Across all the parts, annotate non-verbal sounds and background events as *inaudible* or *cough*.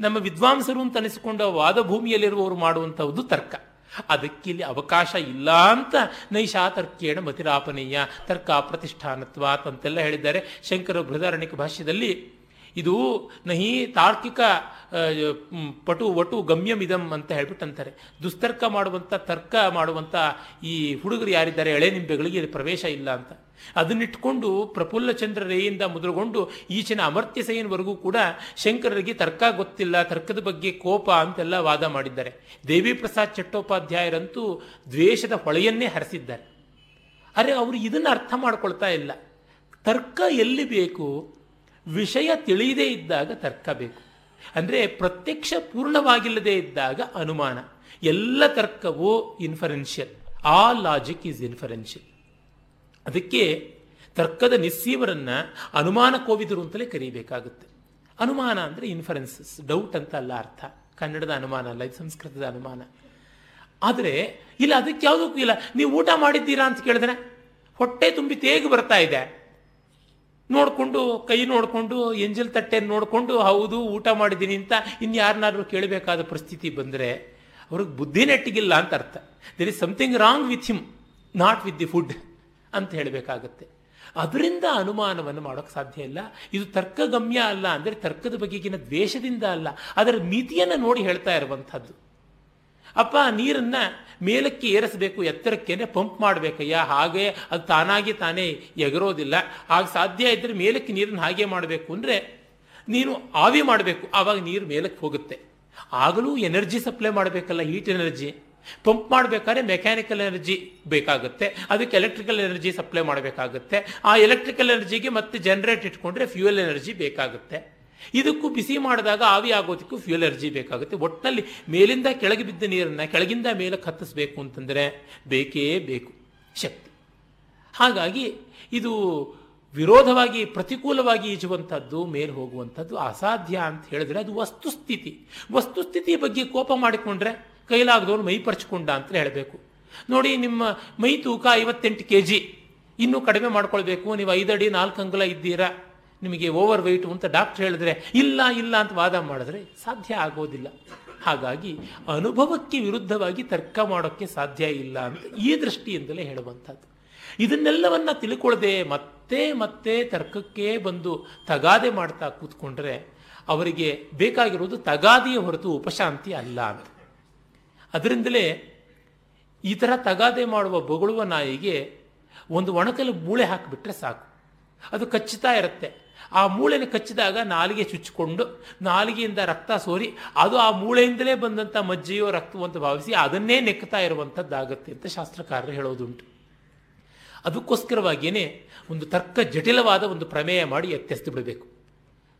ನಮ್ಮ ವಿದ್ವಾಂಸರು ಅಂತ ಅನಿಸಿಕೊಂಡ ವಾದ ಭೂಮಿಯಲ್ಲಿರುವವರು ಮಾಡುವಂಥದ್ದು ತರ್ಕ. ಅದಕ್ಕಿಲ್ಲಿ ಅವಕಾಶ ಇಲ್ಲ ಅಂತ ನೈಶಾ ತರ್ಕೇಣ ಮತಿರಾಪನೀಯ, ತರ್ಕ ಪ್ರತಿಷ್ಠಾನತ್ವ ಅಂತೆಲ್ಲ ಹೇಳಿದ್ದಾರೆ. ಶಂಕರ ಬೃಹದಾರಣಿಕ ಭಾಷ್ಯದಲ್ಲಿ ಇದು ನಹಿ ತಾರ್ಕಿಕ ಪಟು ವಟು ಗಮ್ಯಮಿದಂ ಅಂತ ಹೇಳ್ಬಿಟ್ಟು ಅಂತಾರೆ ದುಸ್ತರ್ಕ ಮಾಡುವಂಥ ತರ್ಕ ಮಾಡುವಂಥ ಈ ಹುಡುಗರು ಯಾರಿದ್ದಾರೆ? ಎಳೆ ನಿಂಬೆಗಳಿಗೆ ಇಲ್ಲಿ ಪ್ರವೇಶ ಇಲ್ಲ ಅಂತ. ಅದನ್ನಿಟ್ಕೊಂಡು ಪ್ರಫುಲ್ಲ ಚಂದ್ರ ರೇಯಿಂದ ಮೊದಲುಗೊಂಡು ಈಚಿನ ಅಮರ್ತ್ಯ ಸೇನ್ವರೆಗೂ ಕೂಡ ಶಂಕರರಿಗೆ ತರ್ಕ ಗೊತ್ತಿಲ್ಲ, ತರ್ಕದ ಬಗ್ಗೆ ಕೋಪ ಅಂತೆಲ್ಲ ವಾದ ಮಾಡಿದ್ದಾರೆ. ದೇವಿ ಪ್ರಸಾದ್ ಚಟ್ಟೋಪಾಧ್ಯಾಯರಂತೂ ದ್ವೇಷದ ಹೊಳೆಯನ್ನೇ ಹರಿಸಿದ್ದಾರೆ. ಅರೆ ಅವರು ಇದನ್ನು ಅರ್ಥ ಮಾಡ್ಕೊಳ್ತಾ ಇಲ್ಲ. ತರ್ಕ ಎಲ್ಲಿ ಬೇಕು? ವಿಷಯ ತಿಳಿಯದೇ ಇದ್ದಾಗ ತರ್ಕ ಬೇಕು ಅಂದರೆ ಪ್ರತ್ಯಕ್ಷ ಪೂರ್ಣವಾಗಿಲ್ಲದೆ ಇದ್ದಾಗ ಅನುಮಾನ. ಎಲ್ಲ ತರ್ಕವೂ ಇನ್ಫರೆನ್ಷಿಯಲ್ ಆ ಲಾಜಿಕ್ ಈಸ್ ಇನ್ಫರೆನ್ಷಿಯಲ್ ಅದಕ್ಕೆ ತರ್ಕದ ನಿಸ್ಸೀವರನ್ನು ಅನುಮಾನ ಕೋವಿದರು ಅಂತಲೇ ಕರೀಬೇಕಾಗುತ್ತೆ. ಅನುಮಾನ ಅಂದರೆ ಇನ್ಫರೆನ್ಸಸ್ ಡೌಟ್ ಅಂತ ಅಲ್ಲ ಅರ್ಥ. ಕನ್ನಡದ ಅನುಮಾನ ಅಲ್ಲ, ಇದು ಸಂಸ್ಕೃತದ ಅನುಮಾನ. ಆದರೆ ಇಲ್ಲ, ಅದಕ್ಕೆ ಯಾವುದಕ್ಕೂ ಇಲ್ಲ. ನೀವು ಊಟ ಮಾಡಿದ್ದೀರಾ ಅಂತ ಕೇಳಿದ್ರೆ ಹೊಟ್ಟೆ ತುಂಬಿ ತೇಗು ಬರ್ತಾ ಇದೆ. ನೋಡಿಕೊಂಡು, ಕೈ ನೋಡಿಕೊಂಡು, ಎಂಜಲ್ ತಟ್ಟೆಯನ್ನು ನೋಡಿಕೊಂಡು, ಹೌದು, ಊಟ ಮಾಡಿದ್ದೀನಿ ಅಂತ ಇನ್ಯಾರನ್ನಾದ್ರೂ ಕೇಳಬೇಕಾದ ಪರಿಸ್ಥಿತಿ ಬಂದರೆ ಅವ್ರಿಗೆ ಬುದ್ಧಿ ನೆಟ್ಟಿಗಿಲ್ಲ ಅಂತ ಅರ್ಥ. There is something wrong with him not with the food ಅಂತ ಹೇಳಬೇಕಾಗತ್ತೆ. ಅದರಿಂದ ಅನುಮಾನವನ್ನು ಮಾಡೋಕ್ಕೆ ಸಾಧ್ಯ ಇಲ್ಲ. ಇದು ತರ್ಕಗಮ್ಯ ಅಲ್ಲ ಅಂದರೆ ತರ್ಕದ ಬಗೆಗಿನ ದ್ವೇಷದಿಂದ ಅಲ್ಲ. ಅದರ ಮಿತಿಯನ್ನು ನೋಡಿ ಹೇಳ್ತಾ ಇರುವಂಥದ್ದು. ಅಪ್ಪ, ನೀರನ್ನ ಮೇಲಕ್ಕೆ ಏರಿಸಬೇಕು ಎತ್ತರಕ್ಕೇನೆ ಪಂಪ್ ಮಾಡಬೇಕಯ್ಯ. ಹಾಗೆ ಅದು ತಾನಾಗಿ ತಾನೇ ಎಗರೋದಿಲ್ಲ. ಆಗ ಸಾಧ್ಯ ಇದ್ದರೆ ಮೇಲಕ್ಕೆ ನೀರನ್ನು ಹಾಗೆ ಮಾಡಬೇಕು ಅಂದರೆ ನೀನು ಆವಿ ಮಾಡಬೇಕು. ಆವಾಗ ನೀರು ಮೇಲಕ್ಕೆ ಹೋಗುತ್ತೆ. ಆಗಲೂ ಎನರ್ಜಿ ಸಪ್ಲೈ ಮಾಡಬೇಕಲ್ಲ, ಹೀಟ್ ಎನರ್ಜಿ. ಪಂಪ್ ಮಾಡಬೇಕಾದ್ರೆ ಮೆಕ್ಯಾನಿಕಲ್ ಎನರ್ಜಿ ಬೇಕಾಗುತ್ತೆ. ಅದಕ್ಕೆ ಎಲೆಕ್ಟ್ರಿಕಲ್ ಎನರ್ಜಿ ಸಪ್ಲೈ ಮಾಡಬೇಕಾಗುತ್ತೆ. ಆ ಎಲೆಕ್ಟ್ರಿಕಲ್ ಎನರ್ಜಿಗೆ ಮತ್ತೆ ಜನರೇಟ್ ಇಟ್ಕೊಂಡ್ರೆ ಫ್ಯೂಯಲ್ ಎನರ್ಜಿ ಬೇಕಾಗುತ್ತೆ. ಇದಕ್ಕೂ ಬಿಸಿ ಮಾಡಿದಾಗ ಆವಿ ಆಗೋದಕ್ಕೂ ಫ್ಯೂಲ್ ಎನರ್ಜಿ ಬೇಕಾಗುತ್ತೆ. ಒಟ್ಟಿನಲ್ಲಿ ಮೇಲಿಂದ ಕೆಳಗೆ ಬಿದ್ದ ನೀರನ್ನು ಕೆಳಗಿಂದ ಮೇಲಕ್ಕೆ ಹತ್ತಿಸ್ಬೇಕು ಅಂತಂದರೆ ಬೇಕೇ ಬೇಕು. ಶಕ್ತಿ. ಹಾಗಾಗಿ ಇದು ವಿರೋಧವಾಗಿ, ಪ್ರತಿಕೂಲವಾಗಿ ಈಜುವಂಥದ್ದು, ಮೇಲೆ ಹೋಗುವಂಥದ್ದು ಅಸಾಧ್ಯ ಅಂತ ಹೇಳಿದ್ರೆ ಅದು ವಸ್ತುಸ್ಥಿತಿ. ವಸ್ತುಸ್ಥಿತಿ ಬಗ್ಗೆ ಕೋಪ ಮಾಡಿಕೊಂಡ್ರೆ ಕೈಲಾಗದವನು ಮೈ ಪರ್ಚ್ಕೊಂಡ ಅಂತ ಹೇಳಬೇಕು. ನೋಡಿ, ನಿಮ್ಮ ಮೈ ತೂಕ ಐವತ್ತೆಂಟು ಕೆ ಜಿ ಇನ್ನೂ ಕಡಿಮೆ ಮಾಡ್ಕೊಳ್ಬೇಕು. ನೀವು ಐದಡಿ, ನಾಲ್ಕು ಅಂಗುಲ ಇದ್ದೀರಾ. ನಿಮಗೆ ಓವರ್ ವೆಯ್ಟು ಅಂತ ಡಾಕ್ಟರ್ ಹೇಳಿದ್ರೆ, ಇಲ್ಲ ಇಲ್ಲ ಅಂತ ವಾದ ಮಾಡಿದ್ರೆ ಸಾಧ್ಯ ಆಗೋದಿಲ್ಲ. ಹಾಗಾಗಿ ಅನುಭವಕ್ಕೆ ವಿರುದ್ಧವಾಗಿ ತರ್ಕ ಮಾಡೋಕ್ಕೆ ಸಾಧ್ಯ ಇಲ್ಲ ಅಂತ ಈ ದೃಷ್ಟಿಯಿಂದಲೇ ಹೇಳುವಂಥದ್ದು. ಇದನ್ನೆಲ್ಲವನ್ನ ತಿಳ್ಕೊಳ್ಳದೆ ಮತ್ತೆ ಮತ್ತೆ ತರ್ಕಕ್ಕೆ ಬಂದು ತಗಾದೆ ಮಾಡ್ತಾ ಕೂತ್ಕೊಂಡ್ರೆ ಅವರಿಗೆ ಬೇಕಾಗಿರೋದು ತಗಾದೆಯ ಹೊರತು ಉಪಶಾಂತಿ ಅಲ್ಲ ಅಂತ. ಅದರಿಂದಲೇ ಈ ಥರ ತಗಾದೆ ಮಾಡುವ ಬೊಗಳುವ ನಾಯಿಗೆ ಒಂದು ಒಣಕಲು ಮೂಳೆ ಹಾಕಿಬಿಟ್ರೆ ಸಾಕು. ಅದು ಕಚ್ಚುತ್ತಾ ಇರುತ್ತೆ. ಆ ಮೂಳೆನ ಕಚ್ಚಿದಾಗ ನಾಲಿಗೆ ಚುಚ್ಚಿಕೊಂಡು ನಾಲಿಗೆಯಿಂದ ರಕ್ತ ಸೋರಿ ಅದು ಆ ಮೂಳೆಯಿಂದಲೇ ಬಂದಂಥ ಮಜ್ಜೆಯೋ ರಕ್ತವೋ ಅಂತ ಭಾವಿಸಿ ಅದನ್ನೇ ನೆಕ್ತಾ ಇರುವಂಥದ್ದಾಗತ್ತೆ ಅಂತ ಶಾಸ್ತ್ರಕಾರರು ಹೇಳೋದುಂಟು. ಅದಕ್ಕೋಸ್ಕರವಾಗಿಯೇ ಒಂದು ತರ್ಕ ಜಟಿಲವಾದ ಒಂದು ಪ್ರಮೇಯ ಮಾಡಿ ಎತ್ತೆಸ್ತು ಬಿಡಬೇಕು.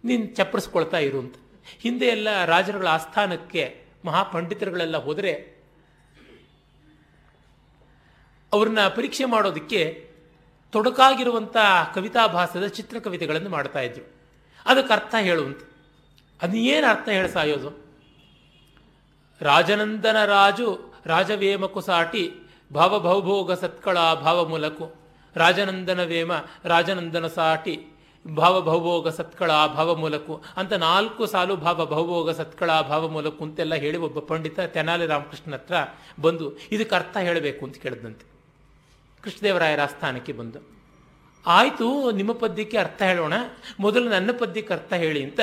ನೀನು ಚಪ್ಪರಿಸ್ಕೊಳ್ತಾ ಇರು ಅಂತ. ಹಿಂದೆ ಎಲ್ಲ ರಾಜರುಗಳ ಆಸ್ಥಾನಕ್ಕೆ ಮಹಾಪಂಡಿತರುಗಳೆಲ್ಲ ಹೋದರೆ ಅವ್ರನ್ನ ಪರೀಕ್ಷೆ ಮಾಡೋದಕ್ಕೆ ತೊಡಕಾಗಿರುವಂಥ ಕವಿತಾಭಾಸದ ಚಿತ್ರಕವಿತೆಗಳನ್ನು ಮಾಡ್ತಾ ಇದ್ರು. ಅದಕ್ಕೆ ಅರ್ಥ ಹೇಳುವಂತ. ಏನು ಅರ್ಥ ಹೇಳಿ ಸಾಯೋದು? ರಾಜನಂದನ ರಾಜು ರಾಜವೇಮಕು ಸಾಟಿ ಭಾವ ಭವಭೋಗ ಸತ್ಕಳ, ಭಾವ ಮೂಲಕು. ರಾಜನಂದನ ವೇಮ, ರಾಜನಂದನ ಸಾಟಿ, ಭಾವ ಭವಭೋಗ ಸತ್ಕಳ, ಭಾವ ಮೂಲಕು. ಅಂತ ನಾಲ್ಕು ಸಾಲು ಭಾವ ಭವಭೋಗ ಸತ್ಕಳ, ಭಾವ ಮೂಲಕು ಅಂತೆಲ್ಲ ಹೇಳಿ ಒಬ್ಬ ಪಂಡಿತ ತೆನಾಲಿ ರಾಮಕೃಷ್ಣ ಹತ್ರ ಬಂದು ಇದಕ್ಕೆ ಅರ್ಥ ಹೇಳಬೇಕು ಅಂತ ಕೇಳಿದಂತೆ ಕೃಷ್ಣದೇವರಾಯರ ಆಸ್ಥಾನಕ್ಕೆ ಬಂದು, ಆಯಿತು, ನಿಮ್ಮ ಪದ್ಯಕ್ಕೆ ಅರ್ಥ ಹೇಳೋಣ. ಮೊದಲು ನನ್ನ ಪದ್ಯಕ್ಕೆ ಅರ್ಥ ಹೇಳಿ ಅಂತ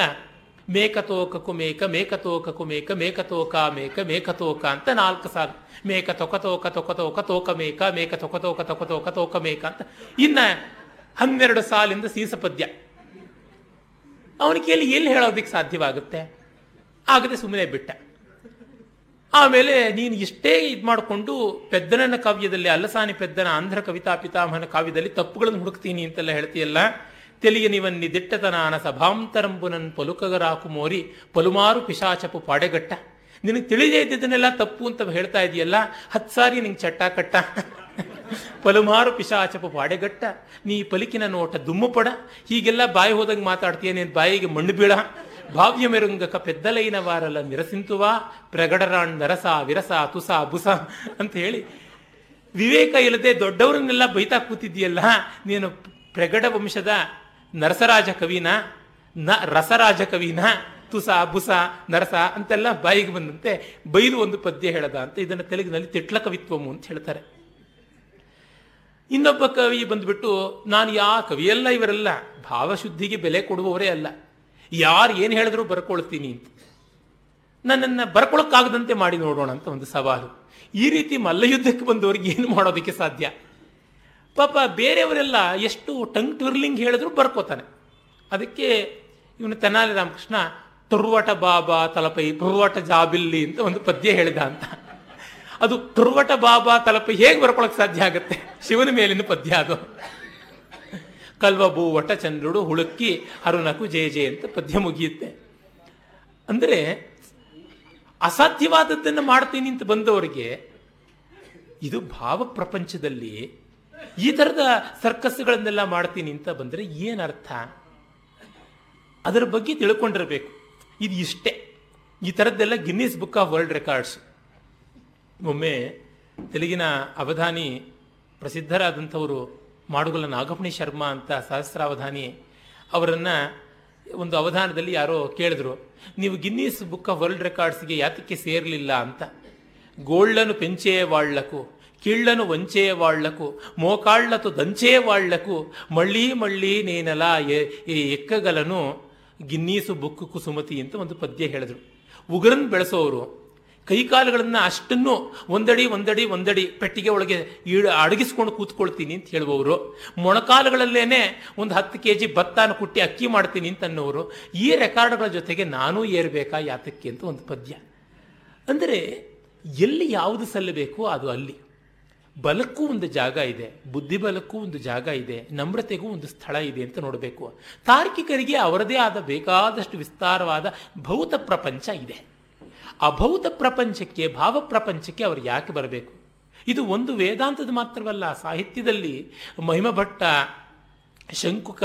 ಮೇಕತೋಕ ಕುಮೇಕ ಮೇಕತೋಕ ಕುಮೇಕ ಮೇಕತೋಕ ಮೇಕ, ಮೇಕತೋಕ ಅಂತ ನಾಲ್ಕು ಸಾಲು. ಮೇಕ ತೊಕತೋಕ ತೊಕತೋಕ ತೋಕ ಮೇಕ ಮೇಕ ತೊಕತೋಕ ತೊಕತೋಕ ತೋಕ ಮೇಕ ಅಂತ. ಇನ್ನ ಹನ್ನೆರಡು ಸಾಲಿಂದ ಸೀಸ ಪದ್ಯ. ಅವನಿಗೆ ಎಲ್ಲಿ ಎಲ್ಲಿ ಹೇಳೋದಿಕ್ಕೆ ಸಾಧ್ಯವಾಗುತ್ತೆ? ಆಗದೆ ಸುಮ್ಮನೆ ಬಿಟ್ಟ. ಆಮೇಲೆ ನೀನು ಇಷ್ಟೇ ಇದು ಮಾಡಿಕೊಂಡು ಪೆದ್ದನನ ಕಾವ್ಯದಲ್ಲಿ, ಅಲ್ಲಸಾನಿ ಪೆದ್ದನ, ಆಂಧ್ರ ಕವಿತಾ ಪಿತಾಮಹನ ಕಾವ್ಯದಲ್ಲಿ ತಪ್ಪುಗಳನ್ನು ಹುಡುಕ್ತೀನಿ ಅಂತೆಲ್ಲ ಹೇಳ್ತೀಯಲ್ಲ, ತೆಲಿಯ ನಿವನ್ನಿ ದಿಟ್ಟತನಾನ ಪಲುಕಗರಾಕು ಮೋರಿ, ಪಲುಮಾರು ಪಿಶಾಚಪು ಪಾಡೆಗಟ್ಟ. ನಿನಗೆ ತಿಳಿದೇ ಇದ್ದಿದ್ದನ್ನೆಲ್ಲ ತಪ್ಪು ಅಂತ ಹೇಳ್ತಾ ಇದೆಯಲ್ಲ ಹತ್ತು ಸಾರಿ ನಿಂಗೆ ಚಟ್ಟ ಕಟ್ಟ. ಪಲುಮಾರು ಪಿಶಾಚಪು ಪಾಡೆಗಟ್ಟ. ನೀ ಪಲಿಕಿನ ನೋಟ ದುಮ್ಮುಪಡ ಹೀಗೆಲ್ಲ ಬಾಯಿ ಹೋದಂಗೆ ಮಾತಾಡ್ತೀಯ ನೀನು ಬಾಯಿಗೆ ಮಣ್ಣು ಬೀಳ. ಮೆರುಂಗಕ ಪೆದ್ದಲೈನ ವಾರಲ ನಿರಸಿಂತುವ, ಪ್ರಗಡರಾಣ್ ನರಸ, ವಿರಸ, ತುಸ ಬುಸ ಅಂತ ಹೇಳಿ, ವಿವೇಕ ಇಲ್ಲದೆ ದೊಡ್ಡವರನ್ನೆಲ್ಲ ಬೈತಾ ಕೂತಿದ್ದೀಯಲ್ಲ, ನೀನು ಪ್ರಗಡ ವಂಶದ ನರಸರಾಜ ಕವಿನ, ನ ರಸರಾಜ ಕವಿನ, ತುಸ ಬುಸ ನರಸ ಅಂತೆಲ್ಲ ಬಾಯಿಗೆ ಬಂದಂತೆ ಬೈಲು ಒಂದು ಪದ್ಯ ಹೇಳದ ಅಂತ ಇದನ್ನು ತೆಲುಗಿನಲ್ಲಿ ತಿಟ್ಲ ಕವಿತ್ವಮು ಅಂತ ಹೇಳ್ತಾರೆ. ಇನ್ನೊಬ್ಬ ಕವಿ ಬಂದ್ಬಿಟ್ಟು, ನಾನು ಯಾ ಕವಿಯಲ್ಲ ಇವರೆಲ್ಲ, ಭಾವಶುದ್ಧಿಗೆ ಬೆಲೆ ಕೊಡುವವರೇ ಅಲ್ಲ. ಯಾರು ಏನು ಹೇಳಿದ್ರು ಬರ್ಕೊಳ್ತೀನಿ ಅಂತ. ನನ್ನನ್ನು ಬರ್ಕೊಳಕ್ಕಾಗದಂತೆ ಮಾಡಿ ನೋಡೋಣ ಅಂತ ಒಂದು ಸವಾಲು. ಈ ರೀತಿ ಮಲ್ಲಯುದ್ಧಕ್ಕೆ ಬಂದವರಿಗೆ ಏನು ಮಾಡೋದಕ್ಕೆ ಸಾಧ್ಯ? ಪಾಪ ಬೇರೆಯವರೆಲ್ಲ ಎಷ್ಟು ಟಂಗ್ ಟ್ವಿರ್ಲಿಂಗ್ ಹೇಳಿದ್ರು ಬರ್ಕೋತಾನೆ. ಅದಕ್ಕೆ ಇವನು ತೆನಾಲಿ ರಾಮಕೃಷ್ಣ, ತುರ್ವಟ ಬಾಬಾ ತಲಪೈ, ತುರ್ವಟ ಜಾಬಿಲ್ಲಿ ಅಂತ ಒಂದು ಪದ್ಯ ಹೇಳಿದ ಅಂತ. ಅದು ತುರ್ವಟ ಬಾಬಾ ತಲಪೈ ಹೇಗೆ ಬರ್ಕೊಳಕ್ಕೆ ಸಾಧ್ಯ ಆಗುತ್ತೆ? ಶಿವನ ಮೇಲಿನ ಪದ್ಯ ಅದು. ಕಲ್ವಬು ವಟ ಚಂದ್ರುಡು ಹುಳುಕ್ಕಿ ಹರುನಕು ಜೇ ಜಯ ಅಂತ ಪದ್ಯ ಮುಗಿಯುತ್ತೆ. ಅಂದರೆ ಅಸಾಧ್ಯವಾದದ್ದನ್ನು ಮಾಡ್ತೀನಿ ಅಂತ ಬಂದವರಿಗೆ ಇದು ಭಾವ ಪ್ರಪಂಚದಲ್ಲಿ ಈ ಥರದ ಸರ್ಕಸ್ಗಳನ್ನೆಲ್ಲ ಮಾಡ್ತೀನಿ ಅಂತ ಬಂದರೆ ಏನರ್ಥ? ಅದರ ಬಗ್ಗೆ ತಿಳ್ಕೊಂಡಿರಬೇಕು. ಇದು ಇಷ್ಟೇ. ಈ ಥರದ್ದೆಲ್ಲ Guinness book of world records ಒಮ್ಮೆ ತೆಲುಗಿನ ಅವಧಾನಿ ಪ್ರಸಿದ್ಧರಾದಂಥವರು ಮಾಡುಗಲ ನಾಗಪಣಿ ಶರ್ಮ ಅಂತ ಸಹಸ್ರಾವಧಾನಿ ಅವರನ್ನು ಒಂದು ಅವಧಾನದಲ್ಲಿ ಯಾರೋ ಕೇಳಿದ್ರು, ನೀವು ಗಿನ್ನೀಸ್ ಬುಕ್ ಆಫ್ ವರ್ಲ್ಡ್ ರೆಕಾರ್ಡ್ಸ್ಗೆ ಯಾತಕ್ಕೆ ಸೇರಲಿಲ್ಲ ಅಂತ. గోళ్లను ವಂಚೆಯ ವಾಳ್ಳಕು ಮೋಕಾಳ್ಳತು ದಂಚೆಯ ವಾಳ್ಳಕು ಮಳ್ಳಿ ಮಳ್ಳಿ ನೇನಲ ಎಕ್ಕಗಲನು ಗಿನ್ನೀಸು ಬುಕ್ ಕುಸುಮತಿ ಅಂತ ಒಂದು ಪದ್ಯ ಹೇಳಿದ್ರು. ಉಗ್ರನ್ ಬೆಳೆಸೋರು ಕೈಕಾಲುಗಳನ್ನು ಅಷ್ಟನ್ನು ಒಂದಡಿ ಒಂದಡಿ ಒಂದಡಿ ಪೆಟ್ಟಿಗೆ ಒಳಗೆ ಈಡು ಅಡಗಿಸ್ಕೊಂಡು ಕೂತ್ಕೊಳ್ತೀನಿ ಅಂತ ಹೇಳುವವರು. ಮೊಣಕಾಲುಗಳಲ್ಲೇನೆ ಒಂದು ಹತ್ತು ಕೆ ಜಿ ಭತ್ತನ ಕುಟ್ಟಿ ಅಕ್ಕಿ ಮಾಡ್ತೀನಿ ಅಂತ ಅನ್ನೋರು, ಈ ರೆಕಾರ್ಡ್ಗಳ ಜೊತೆಗೆ ನಾನೂ ಏರಬೇಕಾ ಯಾತಕ್ಕೆ ಅಂತ ಒಂದು ಪದ್ಯ. ಅಂದರೆ ಎಲ್ಲಿ ಯಾವುದು ಸಲ್ಲಬೇಕು ಅದು ಅಲ್ಲಿ. ಬಲಕ್ಕೂ ಒಂದು ಜಾಗ ಇದೆ ಬುದ್ಧಿಬಲಕ್ಕೂ ಒಂದು ಜಾಗ ಇದೆ, ನಮ್ರತೆಗೂ ಒಂದು ಸ್ಥಳ ಇದೆ ಅಂತ ನೋಡಬೇಕು. ತಾರ್ಕಿಕರಿಗೆ ಅವರದೇ ಆದ ಬೇಕಾದಷ್ಟು ವಿಸ್ತಾರವಾದ ಭೌತ ಪ್ರಪಂಚ ಇದೆ. ಅಭೌತ ಪ್ರಪಂಚಕ್ಕೆ, ಭಾವ ಪ್ರಪಂಚಕ್ಕೆ ಅವರು ಯಾಕೆ ಬರಬೇಕು? ಇದು ಒಂದು ವೇದಾಂತದ ಮಾತ್ರವಲ್ಲ, ಸಾಹಿತ್ಯದಲ್ಲಿ ಮಹಿಮ ಭಟ್ಟ ಶಂಕುಕ,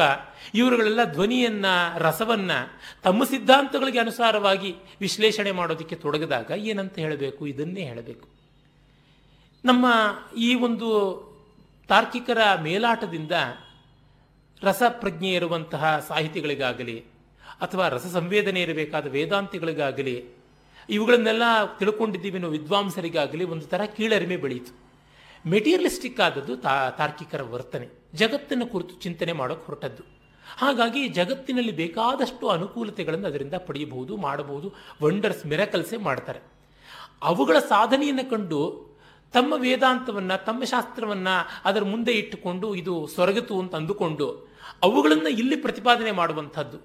ಇವರುಗಳೆಲ್ಲ ಧ್ವನಿಯನ್ನ, ರಸವನ್ನ ತಮ್ಮ ಸಿದ್ಧಾಂತಗಳಿಗೆ ಅನುಸಾರವಾಗಿ ವಿಶ್ಲೇಷಣೆ ಮಾಡೋದಕ್ಕೆ ತೊಡಗಿದಾಗ ಏನಂತ ಹೇಳಬೇಕು? ಇದನ್ನೇ ಹೇಳಬೇಕು. ನಮ್ಮ ಈ ಒಂದು ತಾರ್ಕಿಕರ ಮೇಲಾಟದಿಂದ ರಸಪ್ರಜ್ಞೆ ಇರುವಂತಹ ಸಾಹಿತಿಗಳಿಗಾಗಲಿ, ಅಥವಾ ರಸ ಸಂವೇದನೆ ಇರಬೇಕಾದ ವೇದಾಂತಿಗಳಿಗಾಗಲಿ ಇವುಗಳನ್ನೆಲ್ಲ ತಿಳ್ಕೊಂಡಿದ್ದೀವಿ ನಾವು ವಿದ್ವಾಂಸರಿಗಾಗಲಿ ಒಂದು ಥರ ಕೀಳರಿಮೆ ಬೆಳೀತು ಮೆಟೀರಿಯಲಿಸ್ಟಿಕ್ ಆದದ್ದು ತಾ, ತಾರ್ಕಿಕರ ವರ್ತನೆ. ಜಗತ್ತನ್ನು ಕುರಿತು ಚಿಂತನೆ ಮಾಡೋಕೆ ಹೊರಟದ್ದು. ಹಾಗಾಗಿ ಜಗತ್ತಿನಲ್ಲಿ ಬೇಕಾದಷ್ಟು ಅನುಕೂಲತೆಗಳನ್ನು ಅದರಿಂದ ಪಡೆಯಬಹುದು, ಮಾಡಬಹುದು. ವಂಡರ್ಸ್ ಮಿರಕಲ್ಸೇ ಮಾಡ್ತಾರೆ. ಅವುಗಳ ಸಾಧನೆಯನ್ನು ಕಂಡು ತಮ್ಮ ವೇದಾಂತವನ್ನು, ತಮ್ಮ ಶಾಸ್ತ್ರವನ್ನು ಅದರ ಮುಂದೆ ಇಟ್ಟುಕೊಂಡು ಇದು ಸೊರಗತು ಅಂತ ಅಂದುಕೊಂಡು ಅವುಗಳನ್ನು ಇಲ್ಲಿ ಪ್ರತಿಪಾದನೆ ಮಾಡುವಂಥದ್ದು.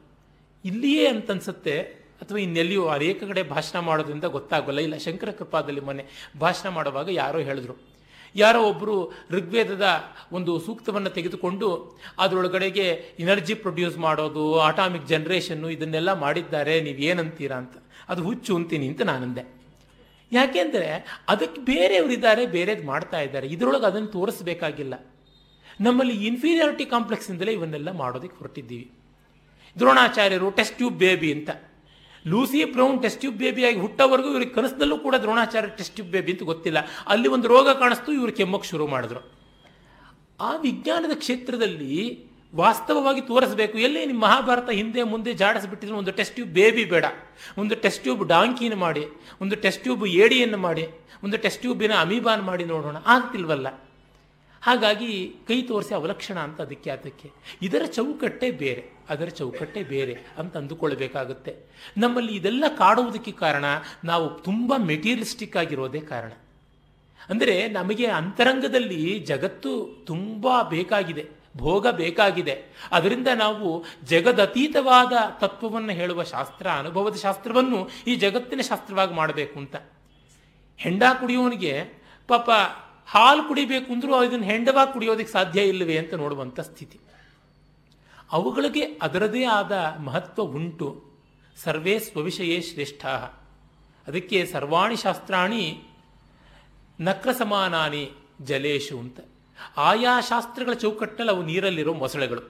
ಇಲ್ಲಿಯೇ ಅಂತನ್ಸುತ್ತೆ ಅಥವಾ ಇನ್ನೆಲ್ಲಿಯೂ ಅನೇಕ ಕಡೆ ಭಾಷಣ ಮಾಡೋದ್ರಿಂದ ಗೊತ್ತಾಗೋಲ್ಲ. ಇಲ್ಲ, ಶಂಕರ ಕೃಪಾದಲ್ಲಿ ಮೊನ್ನೆ ಭಾಷಣ ಮಾಡುವಾಗ ಯಾರೋ ಹೇಳಿದ್ರು. ಯಾರೋ ಒಬ್ಬರು ಋಗ್ವೇದದ ಒಂದು ಸೂಕ್ತವನ್ನು ತೆಗೆದುಕೊಂಡು ಅದರೊಳಗಡೆಗೆ ಎನರ್ಜಿ ಪ್ರೊಡ್ಯೂಸ್ ಮಾಡೋದು, ಆಟಾಮಿಕ್ ಜನ್ರೇಷನ್ನು ಇದನ್ನೆಲ್ಲ ಮಾಡಿದ್ದಾರೆ, ನೀವು ನೀವೇನಂತೀರಾ ಅಂತ. ಅದು ಹುಚ್ಚು ಅಂತೀನಿ ಅಂತ ನಾನಂದೆ. ಯಾಕೆಂದರೆ ಅದಕ್ಕೆ ಬೇರೆಯವರಿದ್ದಾರೆ ಬೇರೆದು ಮಾಡ್ತಾ ಇದ್ದಾರೆ. ಇದರೊಳಗೆ ಅದನ್ನು ತೋರಿಸ್ಬೇಕಾಗಿಲ್ಲ. ನಮ್ಮಲ್ಲಿ ಇನ್ಫೀರಿಯಾರಿಟಿ ಕಾಂಪ್ಲೆಕ್ಸಿಂದಲೇ ಇವನ್ನೆಲ್ಲ ಮಾಡೋದಕ್ಕೆ ಹೊರಟಿದ್ದೀವಿ. ದ್ರೋಣಾಚಾರ್ಯರು ಟೆಸ್ಟ್ ಟ್ಯೂಬ್ ಬೇಬಿ ಅಂತ. ಲೂಸಿ ಬ್ರೌನ್ ಟೆಸ್ಟ್ ಟ್ಯೂಬ್ ಬೇಬಿಯಾಗಿ ಹುಟ್ಟವರೆಗೂ ಇವ್ರಿಗೆ ಕನಸದಲ್ಲೂ ಕೂಡ ದ್ರೋಣಾಚಾರ್ಯ ಟೆಸ್ಟ್ ಟ್ಯೂಬ್ ಬೇಬಿ ಅಂತ ಗೊತ್ತಿಲ್ಲ. ಅಲ್ಲಿ ಒಂದು ರೋಗ ಕಾಣಿಸ್ತು, ಇವರು ಕೆಮ್ಮಕ್ಕೆ ಶುರು ಮಾಡಿದ್ರು. ಆ ವಿಜ್ಞಾನದ ಕ್ಷೇತ್ರದಲ್ಲಿ ವಾಸ್ತವವಾಗಿ ತೋರಿಸಬೇಕು, ಎಲ್ಲಿ ನಿಮ್ಮ ಮಹಾಭಾರತ ಹಿಂದೆ ಮುಂದೆ ಜಾಡಿಸ್ಬಿಟ್ಟಿದ್ರು ಒಂದು ಟೆಸ್ಟ್ ಟ್ಯೂಬ್ ಬೇಬಿ ಬೇಡ. ಒಂದು ಟೆಸ್ಟ್ ಟ್ಯೂಬ್ ಡಾಂಕಿನ ಮಾಡಿ, ಒಂದು ಟೆಸ್ಟ್ ಟ್ಯೂಬ್ ಏಡಿಯನ್ನು ಮಾಡಿ, ಒಂದು ಟೆಸ್ಟ್ ಟ್ಯೂಬಿನ ಅಮೀಬಾನ್ ಮಾಡಿ ನೋಡೋಣ, ಆಗ್ತಿಲ್ವಲ್ಲ? ಹಾಗಾಗಿ ಕೈ ತೋರಿಸಿ ಅವಲಕ್ಷಣ ಅಂತ ಅದಕ್ಕೆ ಅದಕ್ಕೆ. ಇದರ ಚೌಕಟ್ಟೆ ಬೇರೆ, ಅದರ ಚೌಕಟ್ಟೆ ಬೇರೆ ಅಂತ ಅಂದುಕೊಳ್ಬೇಕಾಗುತ್ತೆ. ನಮ್ಮಲ್ಲಿ ಇದೆಲ್ಲ ಕಾಡುವುದಕ್ಕೆ ಕಾರಣ ನಾವು ತುಂಬ ಮೆಟೀರಿಯಲಿಸ್ಟಿಕ್ ಆಗಿರೋದೇ ಕಾರಣ. ಅಂದರೆ ನಮಗೆ ಅಂತರಂಗದಲ್ಲಿ ಜಗತ್ತು ತುಂಬ ಬೇಕಾಗಿದೆ, ಭೋಗ ಬೇಕಾಗಿದೆ. ಅದರಿಂದ ನಾವು ಜಗದತೀತವಾದ ತತ್ವವನ್ನು ಹೇಳುವ ಶಾಸ್ತ್ರ, ಅನುಭವದ ಶಾಸ್ತ್ರವನ್ನು ಈ ಜಗತ್ತಿನ ಶಾಸ್ತ್ರವಾಗಿ ಮಾಡಬೇಕು ಅಂತ. ಹೆಂಡ ಕುಡಿಯೋನಿಗೆ ಪಾಪ ಹಾಲು ಕುಡಿಬೇಕು ಅಂದ್ರೂ ಇದನ್ನು ಹೆಂಡವಾಗಿ ಕುಡಿಯೋದಕ್ಕೆ ಸಾಧ್ಯ ಇಲ್ಲವೇ ಅಂತ ನೋಡುವಂಥ ಸ್ಥಿತಿ. ಅವುಗಳಿಗೆ ಅದರದೇ ಆದ ಮಹತ್ವ ಉಂಟು. ಸರ್ವೇ ಸ್ವವಿಷಯೇ ಶ್ರೇಷ್ಠ ಅದಕ್ಕೆ ಸರ್ವಾಣಿ ಶಾಸ್ತ್ರಾಣಿ ನಕ್ರ ಸಮಾನಾನಿ ಜಲೇಶು ಅಂತ. ಆಯಾ ಶಾಸ್ತ್ರಗಳ ಚೌಕಟ್ಟಲ್ಲಿ ಅವು ನೀರಲ್ಲಿರೋ ಮೊಸಳೆಗಳು.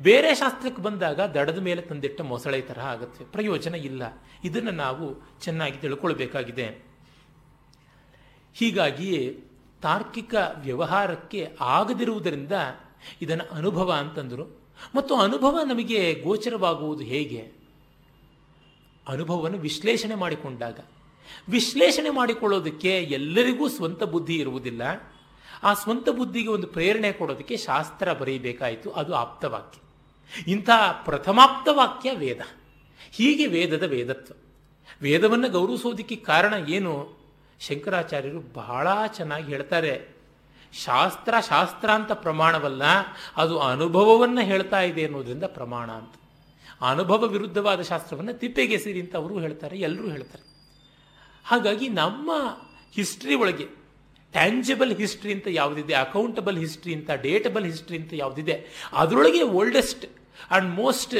ಬೇರೆ ಶಾಸ್ತ್ರಕ್ಕೆ ಬಂದಾಗ ದಡದ ಮೇಲೆ ತಂದಿಟ್ಟ ಮೊಸಳೆ ತರಹ ಆಗುತ್ತೆ. ಪ್ರಯೋಜನ ಇಲ್ಲ. ಇದನ್ನು ನಾವು ಚೆನ್ನಾಗಿ ತಿಳ್ಕೊಳ್ಬೇಕಾಗಿದೆ. ಹೀಗಾಗಿಯೇ ತಾರ್ಕಿಕ ವ್ಯವಹಾರಕ್ಕೆ ಆಗದಿರುವುದರಿಂದ ಇದನ್ನು ಅನುಭವ ಅಂತಂದರು. ಮತ್ತು ಅನುಭವ ನಮಗೆ ಗೋಚರವಾಗುವುದು ಹೇಗೆ? ಅನುಭವವನ್ನು ವಿಶ್ಲೇಷಣೆ ಮಾಡಿಕೊಂಡಾಗ. ವಿಶ್ಲೇಷಣೆ ಮಾಡಿಕೊಳ್ಳೋದಕ್ಕೆ ಎಲ್ಲರಿಗೂ ಸ್ವಂತ ಬುದ್ಧಿ ಇರುವುದಿಲ್ಲ. ಆ ಸ್ವಂತ ಬುದ್ಧಿಗೆ ಒಂದು ಪ್ರೇರಣೆ ಕೊಡೋದಕ್ಕೆ ಶಾಸ್ತ್ರ ಬರೀಬೇಕಾಯಿತು. ಅದು ಆಪ್ತವಾಕ್ಯ. ಇಂಥ ಪ್ರಥಮಾಪ್ತವಾಕ್ಯ ವೇದ. ಹೀಗೆ ವೇದದ ವೇದತ್ವ. ವೇದವನ್ನು ಗೌರವಿಸೋದಕ್ಕೆ ಕಾರಣ ಏನು? ಶಂಕರಾಚಾರ್ಯರು ಬಹಳ ಚೆನ್ನಾಗಿ ಹೇಳ್ತಾರೆ. ಶಾಸ್ತ್ರ ಶಾಸ್ತ್ರ ಅಂತ ಪ್ರಮಾಣವಲ್ಲ, ಅದು ಅನುಭವವನ್ನು ಹೇಳ್ತಾ ಇದೆ ಅನ್ನೋದ್ರಿಂದ ಪ್ರಮಾಣ ಅಂತ. ಅನುಭವ ವಿರುದ್ಧವಾದ ಶಾಸ್ತ್ರವನ್ನು ತಿಪ್ಪೆಗೆಸಿರಿ ಅಂತ ಅವರು ಹೇಳ್ತಾರೆ ಎಲ್ಲರೂ ಹೇಳ್ತಾರೆ. ಹಾಗಾಗಿ ನಮ್ಮ ಹಿಸ್ಟ್ರಿ ಒಳಗೆ ಟ್ಯಾಂಜಬಲ್ ಹಿಸ್ಟ್ರಿ ಅಂತ ಯಾವುದಿದೆ ಅಕೌಂಟಬಲ್ ಹಿಸ್ಟ್ರಿ ಅಂತ ಡೇಟಬಲ್ ಹಿಸ್ಟ್ರಿ ಅಂತ ಯಾವುದಿದೆ, ಅದರೊಳಗೆ ಓಲ್ಡೆಸ್ಟ್ ಆ್ಯಂಡ್ ಮೋಸ್ಟ್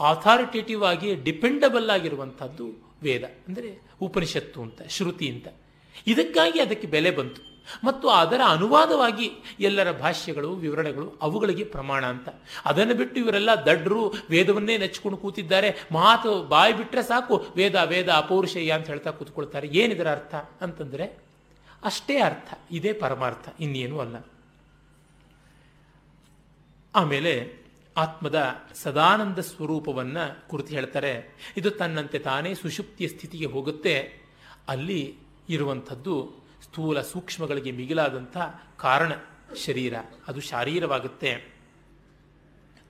ಅಥಾರಿಟೇಟಿವ್ ಆಗಿ ಡಿಪೆಂಡಬಲ್ ಆಗಿರುವಂಥದ್ದು ವೇದ. ಅಂದರೆ ಉಪನಿಷತ್ತು ಅಂತ, ಶ್ರುತಿ ಅಂತ. ಇದಕ್ಕಾಗಿ ಅದಕ್ಕೆ ಬೆಲೆ ಬಂತು. ಮತ್ತು ಅದರ ಅನುವಾದವಾಗಿ ಎಲ್ಲರ ಭಾಷ್ಯಗಳು, ವಿವರಣೆಗಳು ಅವುಗಳಿಗೆ ಪ್ರಮಾಣ ಅಂತ. ಅದನ್ನು ಬಿಟ್ಟು ಇವರೆಲ್ಲ ದಡ್ರು, ವೇದವನ್ನೇ ನೆಚ್ಕೊಂಡು ಕೂತಿದ್ದಾರೆ. ಮಾತು ಬಾಯಿ ಬಿಟ್ಟರೆ ಸಾಕು. ವೇದ ವೇದ, ಅಪೌರುಷೇಯ ಅಂತ ಹೇಳ್ತಾ ಕೂತ್ಕೊಳ್ತಾರೆ. ಏನಿದರ ಅರ್ಥ ಅಂತಂದರೆ, ಅಷ್ಟೇ ಅರ್ಥ. ಇದೇ ಪರಮಾರ್ಥ. ಇನ್ನೇನು ಅಲ್ಲ. ಆಮೇಲೆ ಆತ್ಮದ ಸದಾನಂದ ಸ್ವರೂಪವನ್ನು ಕುರಿತು ಹೇಳ್ತಾರೆ. ಇದು ತನ್ನಂತೆ ತಾನೇ ಸುಷುಪ್ತಿಯ ಸ್ಥಿತಿಗೆ ಹೋಗುತ್ತೆ. ಅಲ್ಲಿ ಇರುವಂಥದ್ದು ಸ್ಥೂಲ ಸೂಕ್ಷ್ಮಗಳಿಗೆ ಮಿಗಿಲಾದಂಥ ಕಾರಣ ಶರೀರ. ಅದು ಶಾರೀರವಾಗುತ್ತೆ.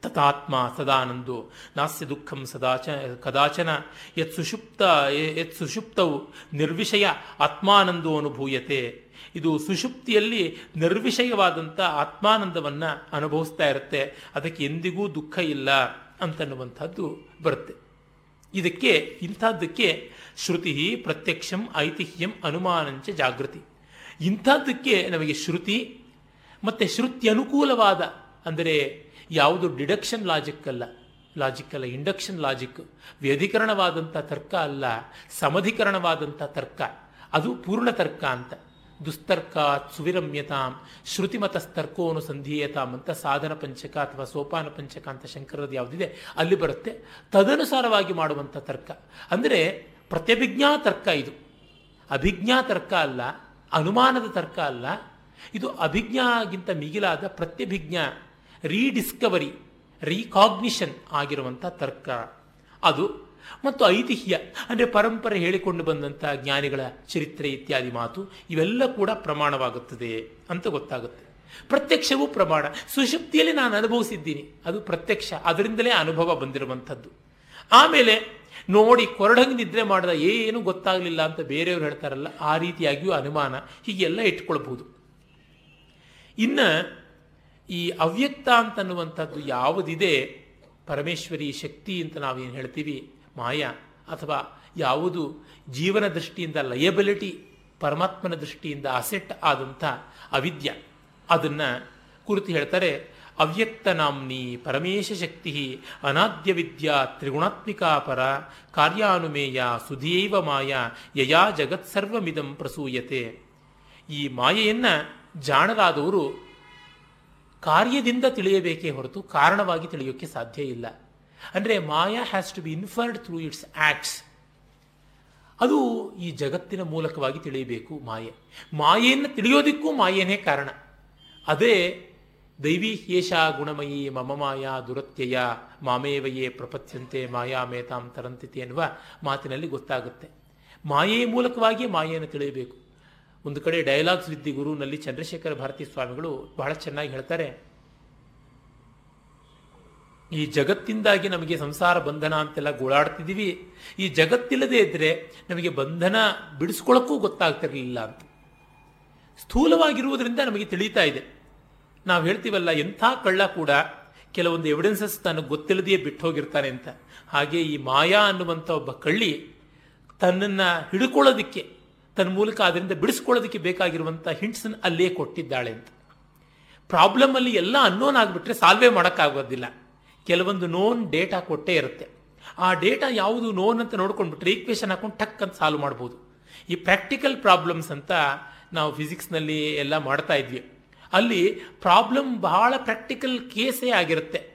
ತಥಾತ್ಮ ಸದಾನಂದೋ ನಾಸ್ಯ ದುಃಖಂ ಸದಾಚ ಕದಾಚನ ಯತ್ ಸುಷುಪ್ತ ಯತ್ ಸುಷುಪ್ತವು ನಿರ್ವಿಷಯ ಆತ್ಮಾನಂದೋ ಅನುಭೂಯತೆ. ಇದು ಸುಷುಪ್ತಿಯಲ್ಲಿ ನಿರ್ವಿಷಯವಾದಂಥ ಆತ್ಮಾನಂದವನ್ನು ಅನುಭವಿಸ್ತಾ ಇರುತ್ತೆ. ಅದಕ್ಕೆ ಎಂದಿಗೂ ದುಃಖ ಇಲ್ಲ ಅಂತನ್ನುವಂಥದ್ದು ಬರುತ್ತೆ. ಇದಕ್ಕೆ ಇಂಥದ್ದಕ್ಕೆ ಶ್ರುತಿ ಪ್ರತ್ಯಕ್ಷಂ ಐತಿಹ್ಯಂ ಅನುಮಾನಂಚ ಜಾಗೃತಿ. ಇಂಥದ್ದಕ್ಕೆ ನಮಗೆ ಶ್ರುತಿ, ಮತ್ತೆ ಶ್ರುತಿ ಅನುಕೂಲವಾದ ಅಂದರೆ ಯಾವುದು ಡಿಡಕ್ಷನ್ ಲಾಜಿಕ್ ಅಲ್ಲ ಲಾಜಿಕ್ ಅಲ್ಲ, ಇಂಡಕ್ಷನ್ ಲಾಜಿಕ್, ವ್ಯಧಿಕರಣವಾದಂಥ ತರ್ಕ ಅಲ್ಲ, ಸಮಧಿಕರಣವಾದಂಥ ತರ್ಕ, ಅದು ಪೂರ್ಣ ತರ್ಕ ಅಂತ. ದುಸ್ತರ್ಕ, ಸುವಿರಮ್ಯತಾಂ, ಶ್ರುತಿಮತಸ್ತರ್ಕೋನು ಸಂಧೀಯತಾಂ ಅಂತ ಸಾಧನ ಪಂಚಕ ಅಥವಾ ಸೋಪಾನ ಪಂಚಕ ಅಂತ ಶಂಕರದ್ದು ಯಾವುದಿದೆ, ಅಲ್ಲಿ ಬರುತ್ತೆ. ತದನುಸಾರವಾಗಿ ಮಾಡುವಂಥ ತರ್ಕ. ಅಂದರೆ ಪ್ರತ್ಯಭಿಜ್ಞಾ ತರ್ಕ ಇದು. ಅಭಿಜ್ಞಾ ತರ್ಕ ಅಲ್ಲ, ಅನುಮಾನದ ತರ್ಕ ಅಲ್ಲ, ಇದು ಅಭಿಜ್ಞಾಗಿಂತ ಮಿಗಿಲಾದ ಪ್ರತ್ಯಭಿಜ್ಞಾ ರೀಡಿಸ್ಕವರಿ, ರೀಕಾಗ್ನಿಷನ್ ಆಗಿರುವಂಥ ತರ್ಕ. ಅದು ಮತ್ತು ಐತಿಹ್ಯ, ಅಂದರೆ ಪರಂಪರೆ ಹೇಳಿಕೊಂಡು ಬಂದಂಥ ಜ್ಞಾನಿಗಳ ಚರಿತ್ರೆ ಇತ್ಯಾದಿ ಮಾತು, ಇವೆಲ್ಲ ಕೂಡ ಪ್ರಮಾಣವಾಗುತ್ತದೆ ಅಂತ ಗೊತ್ತಾಗುತ್ತೆ. ಪ್ರತ್ಯಕ್ಷವೂ ಪ್ರಮಾಣ. ಸುಶುಪ್ತಿಯಲ್ಲಿ ನಾನು ಅನುಭವಿಸಿದ್ದೀನಿ. ಅದು ಪ್ರತ್ಯಕ್ಷ, ಅದರಿಂದಲೇ ಅನುಭವ ಬಂದಿರುವಂಥದ್ದು. ಆಮೇಲೆ ನೋಡಿ ಕೊರಡಂಗೆ ನಿದ್ರೆ ಮಾಡಿದ ಏನು ಗೊತ್ತಾಗಲಿಲ್ಲ ಅಂತ ಬೇರೆಯವರು ಹೇಳ್ತಾರಲ್ಲ, ಆ ರೀತಿಯಾಗಿಯೂ ಅನುಮಾನ ಹೀಗೆಲ್ಲ ಇಟ್ಕೊಳ್ಬಹುದು ಇನ್ನು ಈ ಅವ್ಯಕ್ತ ಅಂತನ್ನುವಂಥದ್ದು ಯಾವುದಿದೆ, ಪರಮೇಶ್ವರಿ ಶಕ್ತಿ ಅಂತ ನಾವೇನು ಹೇಳ್ತೀವಿ, ಮಾಯ ಅಥವಾ ಯಾವುದು ಜೀವನ ದೃಷ್ಟಿಯಿಂದ ಲಯಬಿಲಿಟಿ, ಪರಮಾತ್ಮನ ದೃಷ್ಟಿಯಿಂದ ಅಸೆಟ್ ಆದಂಥ ಅವಿದ್ಯ, ಅದನ್ನು ಕುರಿತು ಹೇಳ್ತಾರೆ ಅವ್ಯಕ್ತ ನಾಮ್ನಿ ಪರಮೇಶ ಶಕ್ತಿ ಅನಾದ್ಯ ವಿದ್ಯಾ ತ್ರಿಗುಣಾತ್ಮಿಕಾ ಪರ ಕಾರ್ಯಾನುಮೇಯ ಸುಧೀವ ಮಾಯ ಯಯಾ ಜಗತ್ಸರ್ವಮಿದಂ ಪ್ರಸೂಯತೆ. ಈ ಮಾಯೆಯನ್ನು ಜಾಣರಾದವರು ಕಾರ್ಯದಿಂದ ತಿಳಿಯಬೇಕೇ ಹೊರತು ಕಾರಣವಾಗಿ ತಿಳಿಯೋಕ್ಕೆ ಸಾಧ್ಯ ಇಲ್ಲ. ಅಂದರೆ maya has to be inferred through its acts ಅದು ಈ ಜಗತ್ತಿನ ಮೂಲಕವಾಗಿ ತಿಳಿಯಬೇಕು ಮಾಯೆ. ಮಾಯೆಯನ್ನು ತಿಳಿಯೋದಕ್ಕೂ ಮಾಯೇನೇ ಕಾರಣ. ಅದೇ ದೈವಿ ಹೇಷಾ ಗುಣಮಯಿ ಮಮ ಮಾಯಾ ದುರತ್ಯಯ ಮಾಮೇವಯೇ ಪ್ರಪತ್ಯಂತೆ ಮಾಯಾ ಮೇತಾಂ ತರಂತಿತಿ ಎನ್ನುವ ಮಾತಿನಲ್ಲಿ ಗೊತ್ತಾಗುತ್ತೆ. ಮಾಯೆಯ ಮೂಲಕವಾಗಿ ಮಾಯೆಯನ್ನು ತಿಳಿಯಬೇಕು. ಒಂದು ಕಡೆ ಡೈಲಾಗ್ಸ್ ವಿದ್ಯೆ ಗುರುನಲ್ಲಿ ಚಂದ್ರಶೇಖರ ಭಾರತಿ ಸ್ವಾಮಿಗಳು ಬಹಳ ಚೆನ್ನಾಗಿ ಹೇಳ್ತಾರೆ. ಈ ಜಗತ್ತಿಂದಾಗಿ ನಮಗೆ ಸಂಸಾರ ಬಂಧನ ಅಂತೆಲ್ಲ ಗೋಳಾಡ್ತಿದ್ದೀವಿ. ಈ ಜಗತ್ತಿಲ್ಲದೆ ಇದ್ದರೆ ನಮಗೆ ಬಂಧನ ಬಿಡಿಸ್ಕೊಳ್ಳೋಕ್ಕೂ ಗೊತ್ತಾಗ್ತಿರಲಿಲ್ಲ ಅಂತ. ಸ್ಥೂಲವಾಗಿರುವುದರಿಂದ ನಮಗೆ ತಿಳಿತಾ ಇದೆ. ನಾವು ಹೇಳ್ತೀವಲ್ಲ, ಎಂಥ ಕಳ್ಳ ಕೂಡ ಕೆಲವೊಂದು ಎವಿಡೆನ್ಸಸ್ ತನಗೆ ಗೊತ್ತಿಲ್ಲದೆಯೇ ಬಿಟ್ಟು ಹೋಗಿರ್ತಾನೆ ಅಂತ. ಹಾಗೆ ಈ ಮಾಯಾ ಅನ್ನುವಂಥ ಒಬ್ಬ ಕಳ್ಳಿ ತನ್ನನ್ನು ಹಿಡ್ಕೊಳ್ಳೋದಕ್ಕೆ ತನ್ನ ಮೂಲಕ ಅದರಿಂದ ಬಿಡಿಸ್ಕೊಳ್ಳೋದಕ್ಕೆ ಬೇಕಾಗಿರುವಂಥ ಹಿಂಟ್ಸನ್ನು ಅಲ್ಲೇ ಕೊಟ್ಟಿದ್ದಾಳೆ ಅಂತ. ಪ್ರಾಬ್ಲಮಲ್ಲಿ ಎಲ್ಲ ಅನ್ನೋನ್ ಆಗಿಬಿಟ್ರೆ ಸಾಲ್ವೇ ಮಾಡೋಕ್ಕಾಗೋದಿಲ್ಲ. ಕೆಲವೊಂದು ನೋನ್ ಡೇಟಾ ಕೊಟ್ಟೇ ಇರುತ್ತೆ. ಆ ಡೇಟಾ ಯಾವುದು ನೋನ್ ಅಂತ ನೋಡ್ಕೊಂಡ್ಬಿಟ್ರೆ ಈಕ್ವೇಷನ್ ಹಾಕೊಂಡು ಟಕ್ ಅಂತ ಸಾಲ್ವ್ ಮಾಡ್ಬೋದು. ಈ ಪ್ರಾಕ್ಟಿಕಲ್ ಪ್ರಾಬ್ಲಮ್ಸ್ ಅಂತ ನಾವು ಫಿಸಿಕ್ಸ್ನಲ್ಲಿ ಎಲ್ಲ ಮಾಡ್ತಾ ಇದ್ವಿ. ಅಲ್ಲಿ ಪ್ರಾಬ್ಲಮ್ ಬಹಳ ಪ್ರಾಕ್ಟಿಕಲ್ ಕೇಸೇ ಆಗಿರುತ್ತೆ.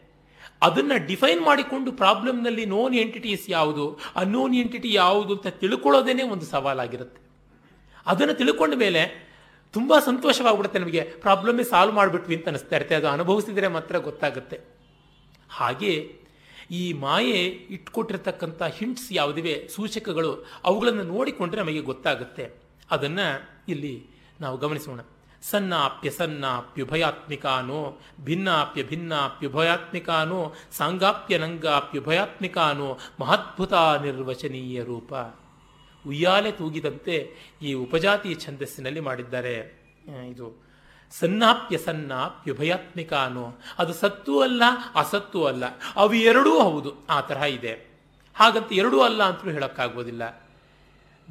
ಅದನ್ನು ಡಿಫೈನ್ ಮಾಡಿಕೊಂಡು ಪ್ರಾಬ್ಲಮ್ನಲ್ಲಿ ನೋನ್ ಎಂಟಿಟೀಸ್ ಯಾವುದು ಅನ್ನೋನ್ ಎಂಟಿಟಿ ಯಾವುದು ಅಂತ ತಿಳ್ಕೊಳ್ಳೋದೇನೆ ಒಂದು ಸವಾಲಾಗಿರುತ್ತೆ. ಅದನ್ನು ತಿಳ್ಕೊಂಡ ಮೇಲೆ ತುಂಬ ಸಂತೋಷವಾಗ್ಬಿಡುತ್ತೆ ನಮಗೆ. ಪ್ರಾಬ್ಲಮ್ಮೇ ಸಾಲ್ವ್ ಮಾಡಿಬಿಟ್ವಿ ಅಂತ ಅನಿಸ್ತಾ ಇರುತ್ತೆ. ಅದು ಅನುಭವಿಸಿದರೆ ಮಾತ್ರ ಗೊತ್ತಾಗುತ್ತೆ. ಹಾಗೆ ಈ ಮಾಯೆ ಇಟ್ಕೊಟ್ಟಿರ್ತಕ್ಕಂಥ ಹಿಂಟ್ಸ್ ಯಾವುದಿವೆ, ಸೂಚಕಗಳು, ಅವುಗಳನ್ನು ನೋಡಿಕೊಂಡ್ರೆ ನಮಗೆ ಗೊತ್ತಾಗುತ್ತೆ. ಅದನ್ನು ಇಲ್ಲಿ ನಾವು ಗಮನಿಸೋಣ. ಸನ್ನಾಪ್ಯ ಸನ್ನಾಪ್ಯುಭಯಾತ್ಮಿಕಾನು ಭಿನ್ನಾಪ್ಯ ಭಿನ್ನಾಪ್ಯುಭಯಾತ್ಮಿಕಾನೋ ಸಾಂಗಾಪ್ಯ ನಂಗಾಪ್ಯುಭಯಾತ್ಮಿಕಾನೋ ಮಹದ್ಭುತ ನಿರ್ವಚನೀಯ ರೂಪ. ಉಯ್ಯಾಲೆ ತೂಗಿದಂತೆ ಈ ಉಪಜಾತಿ ಛಂದಸ್ಸಿನಲ್ಲಿ ಮಾಡಿದ್ದಾರೆ. ಇದು ಸನ್ನಾಪ್ಯ ಸನ್ನಾಪ್ಯುಭಯಾತ್ಮಿಕ ಅನ್ನೋ ಅದು ಸತ್ತು ಅಲ್ಲ, ಅಸತ್ತು ಅಲ್ಲ, ಅವು ಎರಡೂ ಹೌದು, ಆ ತರಹ ಇದೆ. ಹಾಗಂತ ಎರಡೂ ಅಲ್ಲ ಅಂತಲೂ ಹೇಳೋಕ್ಕಾಗೋದಿಲ್ಲ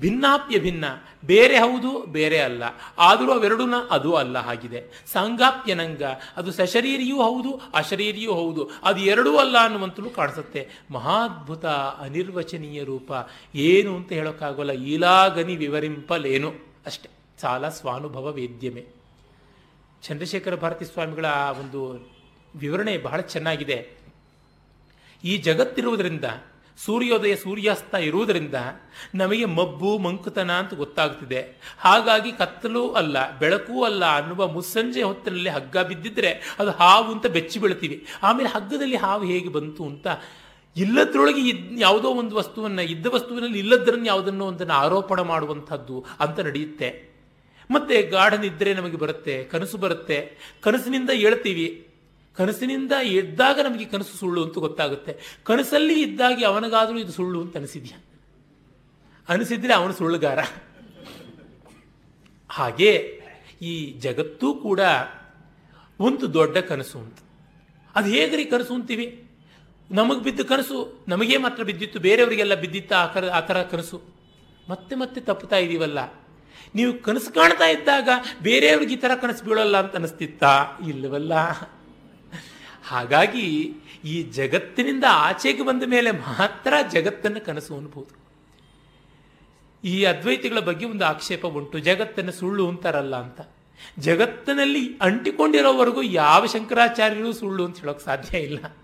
ಭಿನ್ನಾಪ್ಯ ಭಿನ್ನ. ಬೇರೆ ಹೌದು, ಬೇರೆ ಅಲ್ಲ. ಆದರೂ ಅವೆರಡೂನ ಅದು ಅಲ್ಲ ಆಗಿದೆ. ಸಾಂಗಾಪ್ಯನಂಗ. ಅದು ಸಶರೀರಿಯೂ ಹೌದು, ಅಶರೀರಿಯೂ ಹೌದು. ಅದು ಎರಡೂ ಅಲ್ಲ ಅನ್ನುವಂತಲೂ ಕಾಣಿಸುತ್ತೆ. ಮಹಾದ್ಭುತ, ಅನಿರ್ವಚನೀಯ ರೂಪ. ಏನು ಅಂತ ಹೇಳೋಕ್ಕಾಗೋಲ್ಲ. ಈಲಾಗನಿ ವಿವರಿಂಪಲೇನು. ಅಷ್ಟೆ. ಸಾಲ ಸ್ವಾನುಭವ ವೇದ್ಯಮೆ. ಚಂದ್ರಶೇಖರ ಭಾರತಿ ಸ್ವಾಮಿಗಳ ಒಂದು ವಿವರಣೆ ಬಹಳ ಚೆನ್ನಾಗಿದೆ. ಈ ಜಗತ್ತಿರುವುದರಿಂದ ಸೂರ್ಯೋದಯ ಸೂರ್ಯಾಸ್ತ ಇರುವುದರಿಂದ ನಮಗೆ ಮಬ್ಬು, ಮಂಕುತನ ಅಂತ ಗೊತ್ತಾಗ್ತಿದೆ. ಹಾಗಾಗಿ ಕತ್ತಲು ಅಲ್ಲ, ಬೆಳಕು ಅಲ್ಲ ಅನ್ನುವ ಮುಸ್ಸಂಜೆ ಹೊತ್ತಿನಲ್ಲಿ ಹಗ್ಗ ಬಿದ್ದಿದ್ರೆ ಅದು ಹಾವು ಅಂತ ಬೆಚ್ಚಿ ಬೀಳ್ತೀವಿ. ಆಮೇಲೆ ಹಗ್ಗದಲ್ಲಿ ಹಾವು ಹೇಗೆ ಬಂತು ಅಂತ ಇಲ್ಲದ್ರೊಳಗೆ ಇದ್ ಯಾವುದೋ ಒಂದು ವಸ್ತುವನ್ನು, ಇದ್ದ ವಸ್ತುವಿನಲ್ಲಿ ಇಲ್ಲದ್ರನ್ನು ಯಾವುದನ್ನೋ ಒಂದನ್ನು ಆರೋಪಣ ಮಾಡುವಂಥದ್ದು ಅಂತ ನಡೆಯುತ್ತೆ. ಮತ್ತೆ ಗಾಢ ನಿದ್ರೆ ನಮಗೆ ಬರುತ್ತೆ, ಕನಸು ಬರುತ್ತೆ. ಕನಸಿನಿಂದ ಹೇಳ್ತೀವಿ ಕನಸಿನಿಂದ ಎದ್ದಾಗ ನಮಗೆ ಕನಸು ಸುಳ್ಳು ಅಂತ ಗೊತ್ತಾಗುತ್ತೆ. ಕನಸಲ್ಲಿ ಇದ್ದಾಗಿ ಅವನಿಗಾದರೂ ಇದು ಸುಳ್ಳು ಅಂತ ಅನಿಸಿದ್ಯಾ? ಅನಿಸಿದ್ರೆ ಅವನು ಸುಳ್ಳುಗಾರ. ಹಾಗೆ ಈ ಜಗತ್ತೂ ಕೂಡ ಒಂದು ದೊಡ್ಡ ಕನಸು ಅಂತ ಅದು ಹೇಗ್ರಿ ಕನಸು ಅಂತೀವಿ? ನಮಗೆ ಬಿದ್ದ ಕನಸು, ನಮಗೇ ಮಾತ್ರ ಬಿದ್ದಿತ್ತು, ಬೇರೆಯವರಿಗೆಲ್ಲ ಬಿದ್ದಿತ್ತ ಆ ಕರ, ಆ ಥರ ಕನಸು? ಮತ್ತೆ ಮತ್ತೆ ತಪ್ಪುತ್ತಾ ಇದೀವಲ್ಲ. ನೀವು ಕನಸು ಕಾಣ್ತಾ ಇದ್ದಾಗ ಬೇರೆಯವ್ರಿಗೆ ಈ ಥರ ಕನಸು ಬೀಳಲ್ಲ ಅಂತ ಅನಿಸ್ತಿತ್ತಾ? ಇಲ್ಲವಲ್ಲ. ಹಾಗಾಗಿ ಈ ಜಗತ್ತಿನಿಂದ ಆಚೆಗೆ ಬಂದ ಮೇಲೆ ಮಾತ್ರ ಜಗತ್ತನ್ನು ಕನಸು ಅನ್ಬೋದು. ಈ ಅದ್ವೈತಿಗಳ ಬಗ್ಗೆ ಒಂದು ಆಕ್ಷೇಪ ಉಂಟು. ಜಗತ್ತನ್ನು ಸುಳ್ಳು ಅಂತಾರಲ್ಲ ಅಂತ. ಜಗತ್ತಿನಲ್ಲಿ ಅಂಟಿಕೊಂಡಿರೋವರೆಗೂ ಯಾವ ಶಂಕರಾಚಾರ್ಯರು ಸುಳ್ಳು ಅಂತ ಹೇಳೋಕೆ ಸಾಧ್ಯ ಇಲ್ಲ.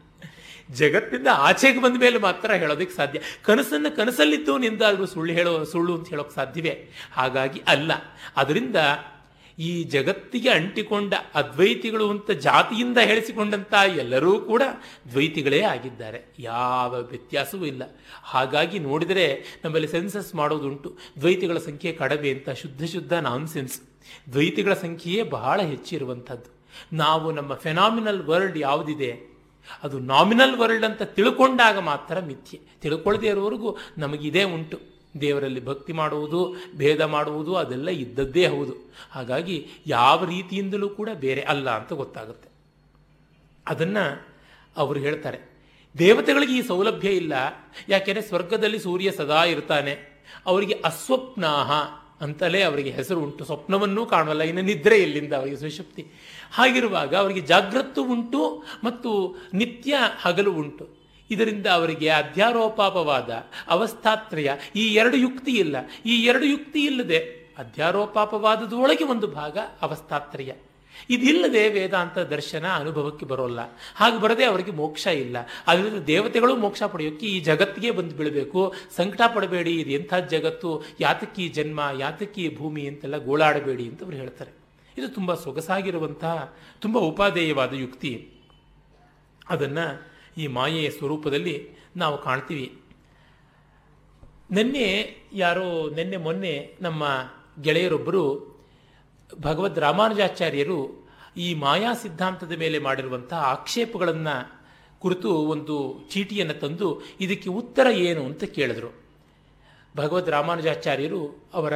ಜಗತ್ತಿಂದ ಆಚೆಗೆ ಬಂದ ಮೇಲೆ ಮಾತ್ರ ಹೇಳೋದಕ್ಕೆ ಸಾಧ್ಯ. ಕನಸನ್ನು ಕನಸಲ್ಲಿದ್ದು ನಿಂದಾದರೂ ಸುಳ್ಳು ಹೇಳೋ, ಸುಳ್ಳು ಅಂತ ಹೇಳೋಕೆ ಸಾಧ್ಯವೇ? ಹಾಗಾಗಿ ಅಲ್ಲ. ಅದರಿಂದ ಈ ಜಗತ್ತಿಗೆ ಅಂಟಿಕೊಂಡ ಅದ್ವೈತಿಗಳು ಅಂತ ಜಾತಿಯಿಂದ ಹೇಳಿಸಿಕೊಂಡಂತ ಎಲ್ಲರೂ ಕೂಡ ದ್ವೈತಿಗಳೇ ಆಗಿದ್ದಾರೆ. ಯಾವ ವ್ಯತ್ಯಾಸವೂ ಇಲ್ಲ. ಹಾಗಾಗಿ ನೋಡಿದರೆ ನಮ್ಮಲ್ಲಿ ಸೆನ್ಸಸ್ ಮಾಡೋದುಂಟು. ದ್ವೈತಿಗಳ ಸಂಖ್ಯೆ ಕಡಿಮೆ ಅಂತ ಶುದ್ಧ ಶುದ್ಧ ನಾನ್ ಸೆನ್ಸ್ ದ್ವೈತಿಗಳ ಸಂಖ್ಯೆಯೇ ಬಹಳ ಹೆಚ್ಚಿರುವಂಥದ್ದು. ನಾವು ನಮ್ಮ ಫೆನಾಮಿನಲ್ ವರ್ಲ್ಡ್ ಯಾವುದಿದೆ? ಅದು ನಾಮಿನಲ್ ವರ್ಲ್ಡ್ ಅಂತ ತಿಳ್ಕೊಂಡಾಗ ಮಾತ್ರ ಮಿಥ್ಯೆ. ತಿಳ್ಕೊಳ್ಳದೇ ಇರೋವರೆಗೂ ನಮಗಿದೇ ಉಂಟು. ದೇವರಲ್ಲಿ ಭಕ್ತಿ ಮಾಡುವುದು, ಭೇದ ಮಾಡುವುದು, ಅದೆಲ್ಲ ಇದ್ದದ್ದೇ ಹೌದು. ಹಾಗಾಗಿ ಯಾವ ರೀತಿಯಿಂದಲೂ ಕೂಡ ಬೇರೆ ಅಲ್ಲ ಅಂತ ಗೊತ್ತಾಗುತ್ತೆ. ಅದನ್ನು ಅವರು ಹೇಳ್ತಾರೆ, ದೇವತೆಗಳಿಗೆ ಈ ಸೌಲಭ್ಯ ಇಲ್ಲ, ಯಾಕೆಂದರೆ ಸ್ವರ್ಗದಲ್ಲಿ ಸೂರ್ಯ ಸದಾ ಇರ್ತಾನೆ, ಅವರಿಗೆ ಅಸ್ವಪ್ನಾಹ ಅಂತಲೇ ಅವರಿಗೆ ಹೆಸರು ಉಂಟು, ಸ್ವಪ್ನವನ್ನೂ ಕಾಣುವಲ್ಲ, ಇನ್ನು ನಿದ್ರೆ ಎಲ್ಲಿಂದ ಅವರಿಗೆ ಸುಶಕ್ತಿ ಹಾಗಿರುವಾಗ ಅವರಿಗೆ ಜಾಗ್ರತ್ತು ಉಂಟು ಮತ್ತು ನಿತ್ಯ ಹಗಲು ಉಂಟು. ಇದರಿಂದ ಅವರಿಗೆ ಅಧ್ಯಾರೋಪಾಪವಾದ ಅವಸ್ಥಾತ್ರಯ. ಈ ಎರಡು ಯುಕ್ತಿ ಇಲ್ಲ. ಈ ಎರಡು ಯುಕ್ತಿ ಇಲ್ಲದೆ ಅಧ್ಯಾರೋಪಾಪವಾದದೊಳಗೆ ಒಂದು ಭಾಗ ಅವಸ್ಥಾತ್ರಯ. ಇದಿಲ್ಲದೆ ವೇದಾಂತ ದರ್ಶನ ಅನುಭವಕ್ಕೆ ಬರೋಲ್ಲ. ಹಾಗೆ ಬರದೆ ಅವರಿಗೆ ಮೋಕ್ಷ ಇಲ್ಲ. ಅದರಿಂದ ದೇವತೆಗಳು ಮೋಕ್ಷ ಪಡೆಯೋಕ್ಕೆ ಈ ಜಗತ್ತಿಗೆ ಬಂದು ಬೀಳಬೇಕು. ಸಂಕಟ ಪಡಬೇಡಿ. ಇದು ಎಂಥ ಜಗತ್ತು? ಯಾತಕ್ಕಿ ಜನ್ಮ ಯಾತಕ್ಕಿ ಭೂಮಿ ಅಂತೆಲ್ಲ ಗೋಳಾಡಬೇಡಿ ಅಂತ ಅವರು ಹೇಳ್ತಾರೆ. ಇದು ತುಂಬ ಸೊಗಸಾಗಿರುವಂತಹ, ತುಂಬ ಉಪಾದೇಯವಾದ ಯುಕ್ತಿ. ಅದನ್ನು ಈ ಮಾಯೆಯ ಸ್ವರೂಪದಲ್ಲಿ ನಾವು ಕಾಣ್ತೀವಿ. ನಿನ್ನೆ ಯಾರೋ ನಿನ್ನೆ ಮೊನ್ನೆ ನಮ್ಮ ಗೆಳೆಯರೊಬ್ಬರು ಭಗವದ್ ರಾಮಾನುಜಾಚಾರ್ಯರು ಈ ಮಾಯಾ ಸಿದ್ಧಾಂತದ ಮೇಲೆ ಮಾಡಿರುವಂತಹ ಆಕ್ಷೇಪಗಳನ್ನು ಕುರಿತು ಒಂದು ಚೀಟಿಯನ್ನು ತಂದು ಇದಕ್ಕೆ ಉತ್ತರ ಏನು ಅಂತ ಕೇಳಿದ್ರು. ಭಗವದ್ ರಾಮಾನುಜಾಚಾರ್ಯರು ಅವರ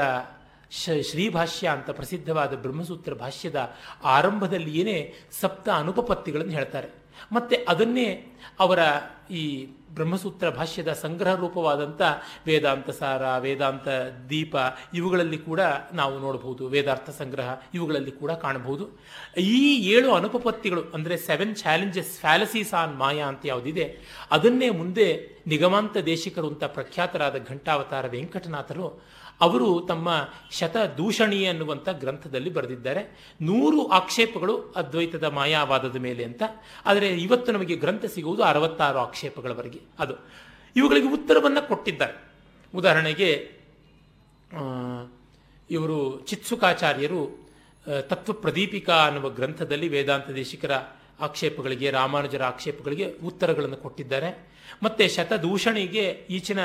ಶ್ರೀಭಾಷ್ಯ ಅಂತ ಪ್ರಸಿದ್ಧವಾದ ಬ್ರಹ್ಮಸೂತ್ರ ಭಾಷ್ಯದ ಆರಂಭದಲ್ಲಿಯೇ ಸಪ್ತ ಅನುಪಪತ್ತಿಗಳನ್ನು ಹೇಳ್ತಾರೆ. ಮತ್ತೆ ಅದನ್ನೇ ಅವರ ಈ ಬ್ರಹ್ಮಸೂತ್ರ ಭಾಷ್ಯದ ಸಂಗ್ರಹ ರೂಪವಾದಂಥ ವೇದಾಂತ ಸಾರ, ವೇದಾಂತ ದೀಪ ಇವುಗಳಲ್ಲಿ ಕೂಡ ನಾವು ನೋಡಬಹುದು. ವೇದಾರ್ಥ ಸಂಗ್ರಹ ಇವುಗಳಲ್ಲಿ ಕೂಡ ಕಾಣಬಹುದು. ಈ ಏಳು ಅನುಪಪತ್ತಿಗಳು, ಅಂದರೆ seven challenges fallacies on maya ಅಂತ ಯಾವುದಿದೆ, ಅದನ್ನೇ ಮುಂದೆ ನಿಗಮಾಂತ ದೇಶಿಕರು ಅಂತ ಪ್ರಖ್ಯಾತರಾದ ಘಂಟಾವತಾರ ವೆಂಕಟನಾಥರು ಅವರು ತಮ್ಮ ಶತ ದೂಷಣಿ ಅನ್ನುವಂಥ ಗ್ರಂಥದಲ್ಲಿ ಬರೆದಿದ್ದಾರೆ. ನೂರು ಆಕ್ಷೇಪಗಳು ಅದ್ವೈತದ ಮಾಯಾವಾದದ ಮೇಲೆ ಅಂತ. ಆದರೆ ಇವತ್ತು ನಮಗೆ ಗ್ರಂಥ ಸಿಗುವುದು ಅರವತ್ತಾರು ಆಕ್ಷೇಪಗಳವರೆಗೆ. ಅದು. ಇವುಗಳಿಗೆ ಉತ್ತರವನ್ನು ಕೊಟ್ಟಿದ್ದಾರೆ. ಉದಾಹರಣೆಗೆ ಇವರು ಚಿತ್ಸುಕಾಚಾರ್ಯರು ತತ್ವ ಪ್ರದೀಪಿಕಾ ಅನ್ನುವ ಗ್ರಂಥದಲ್ಲಿ ವೇದಾಂತ ದೇಶಿಕರ ಆಕ್ಷೇಪಗಳಿಗೆ, ರಾಮಾನುಜರ ಆಕ್ಷೇಪಗಳಿಗೆ ಉತ್ತರಗಳನ್ನು ಕೊಟ್ಟಿದ್ದಾರೆ. ಮತ್ತು ಶತದೂಷಣಿಗೆ ಈಚಿನ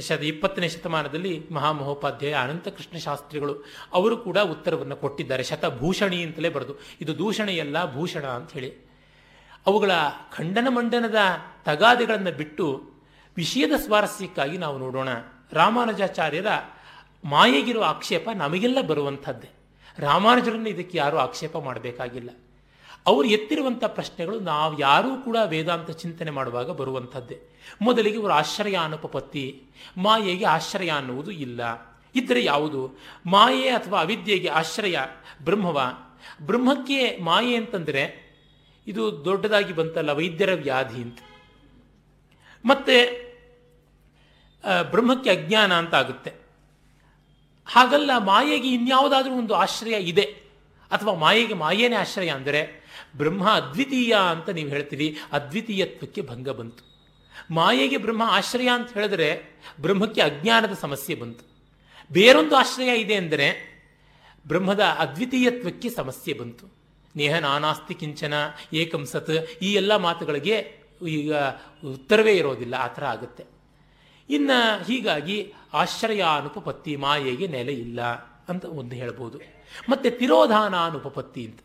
ಶತ ಇಪ್ಪತ್ತನೇ ಶತಮಾನದಲ್ಲಿ ಮಹಾಮಹೋಪಾಧ್ಯಾಯ ಅನಂತಕೃಷ್ಣ ಶಾಸ್ತ್ರಿಗಳು, ಅವರು ಕೂಡ ಉತ್ತರವನ್ನು ಕೊಟ್ಟಿದ್ದಾರೆ. ಶತಭೂಷಣಿ ಅಂತಲೇ ಬರೆದು, ಇದು ದೂಷಣೆಯಲ್ಲ, ಭೂಷಣ ಅಂತ ಹೇಳಿ. ಅವುಗಳ ಖಂಡನ ಮಂಡನದ ತಗಾದೆಗಳನ್ನು ಬಿಟ್ಟು ವಿಷಯದ ಸ್ವಾರಸ್ಯಕ್ಕಾಗಿ ನಾವು ನೋಡೋಣ. ರಾಮಾನುಜಾಚಾರ್ಯರ ಮಾಯೆಗಿರುವ ಆಕ್ಷೇಪ ನಮಗೆಲ್ಲ ಬರುವಂಥದ್ದೇ. ರಾಮಾನುಜರನ್ನು ಇದಕ್ಕೆ ಯಾರೂ ಆಕ್ಷೇಪ ಮಾಡಬೇಕಾಗಿಲ್ಲ. ಅವರು ಎತ್ತಿರುವಂಥ ಪ್ರಶ್ನೆಗಳು ನಾವು ಯಾರೂ ಕೂಡ ವೇದಾಂತ ಚಿಂತನೆ ಮಾಡುವಾಗ ಬರುವಂಥದ್ದೇ. ಮೊದಲಿಗೆ ಇವರು ಆಶ್ರಯ ಅನುಪಪತ್ತಿ ಮಾಯೆಗೆ ಆಶ್ರಯ ಅನ್ನುವುದು ಇಲ್ಲ. ಇದ್ದರೆ ಯಾವುದು? ಮಾಯೆ ಅಥವಾ ಅವಿದ್ಯೆಗೆ ಆಶ್ರಯ ಬ್ರಹ್ಮವ? ಬ್ರಹ್ಮಕ್ಕೆ ಮಾಯೆ ಅಂತಂದರೆ ಇದು ದೊಡ್ಡದಾಗಿ ಬಂತಲ್ಲ, ವೈದ್ಯರ ವ್ಯಾಧಿ ಅಂತ. ಮತ್ತೆ ಬ್ರಹ್ಮಕ್ಕೆ ಅಜ್ಞಾನ ಅಂತ ಆಗುತ್ತೆ. ಹಾಗಲ್ಲ, ಮಾಯೆಗೆ ಇನ್ಯಾವುದಾದ್ರೂ ಒಂದು ಆಶ್ರಯ ಇದೆ. ಅಥವಾ ಮಾಯೆಗೆ, ಮಾಯೇನೇ ಆಶ್ರಯ ಅಂದರೆ ಬ್ರಹ್ಮ ಅದ್ವಿತೀಯ ಅಂತ ನೀವು ಹೇಳ್ತೀರಿ, ಅದ್ವಿತೀಯತ್ವಕ್ಕೆ ಭಂಗ ಬಂತು. ಮಾಯೆಗೆ ಬ್ರಹ್ಮ ಆಶ್ರಯ ಅಂತ ಹೇಳಿದ್ರೆ ಬ್ರಹ್ಮಕ್ಕೆ ಅಜ್ಞಾನದ ಸಮಸ್ಯೆ ಬಂತು. ಬೇರೊಂದು ಆಶ್ರಯ ಇದೆ ಅಂದರೆ ಬ್ರಹ್ಮದ ಅದ್ವಿತೀಯತ್ವಕ್ಕೆ ಸಮಸ್ಯೆ ಬಂತು. ನೇಹ ನಾನಾಸ್ತಿ ಕಿಂಚನ ಏಕಂಸತ್ ಈ ಎಲ್ಲ ಮಾತುಗಳಿಗೆ ಈಗ ಉತ್ತರವೇ ಇರೋದಿಲ್ಲ, ಆ ಥರ ಆಗುತ್ತೆ. ಇನ್ನು ಹೀಗಾಗಿ ಆಶ್ರಯ ಅನುಪತ್ತಿ ಮಾಯೆಗೆ ನೆಲೆ ಇಲ್ಲ ಅಂತ ಒಂದು ಹೇಳ್ಬೋದು. ಮತ್ತೆ ತಿರೋಧಾನ ಅನುಪಪತ್ತಿ ಅಂತ.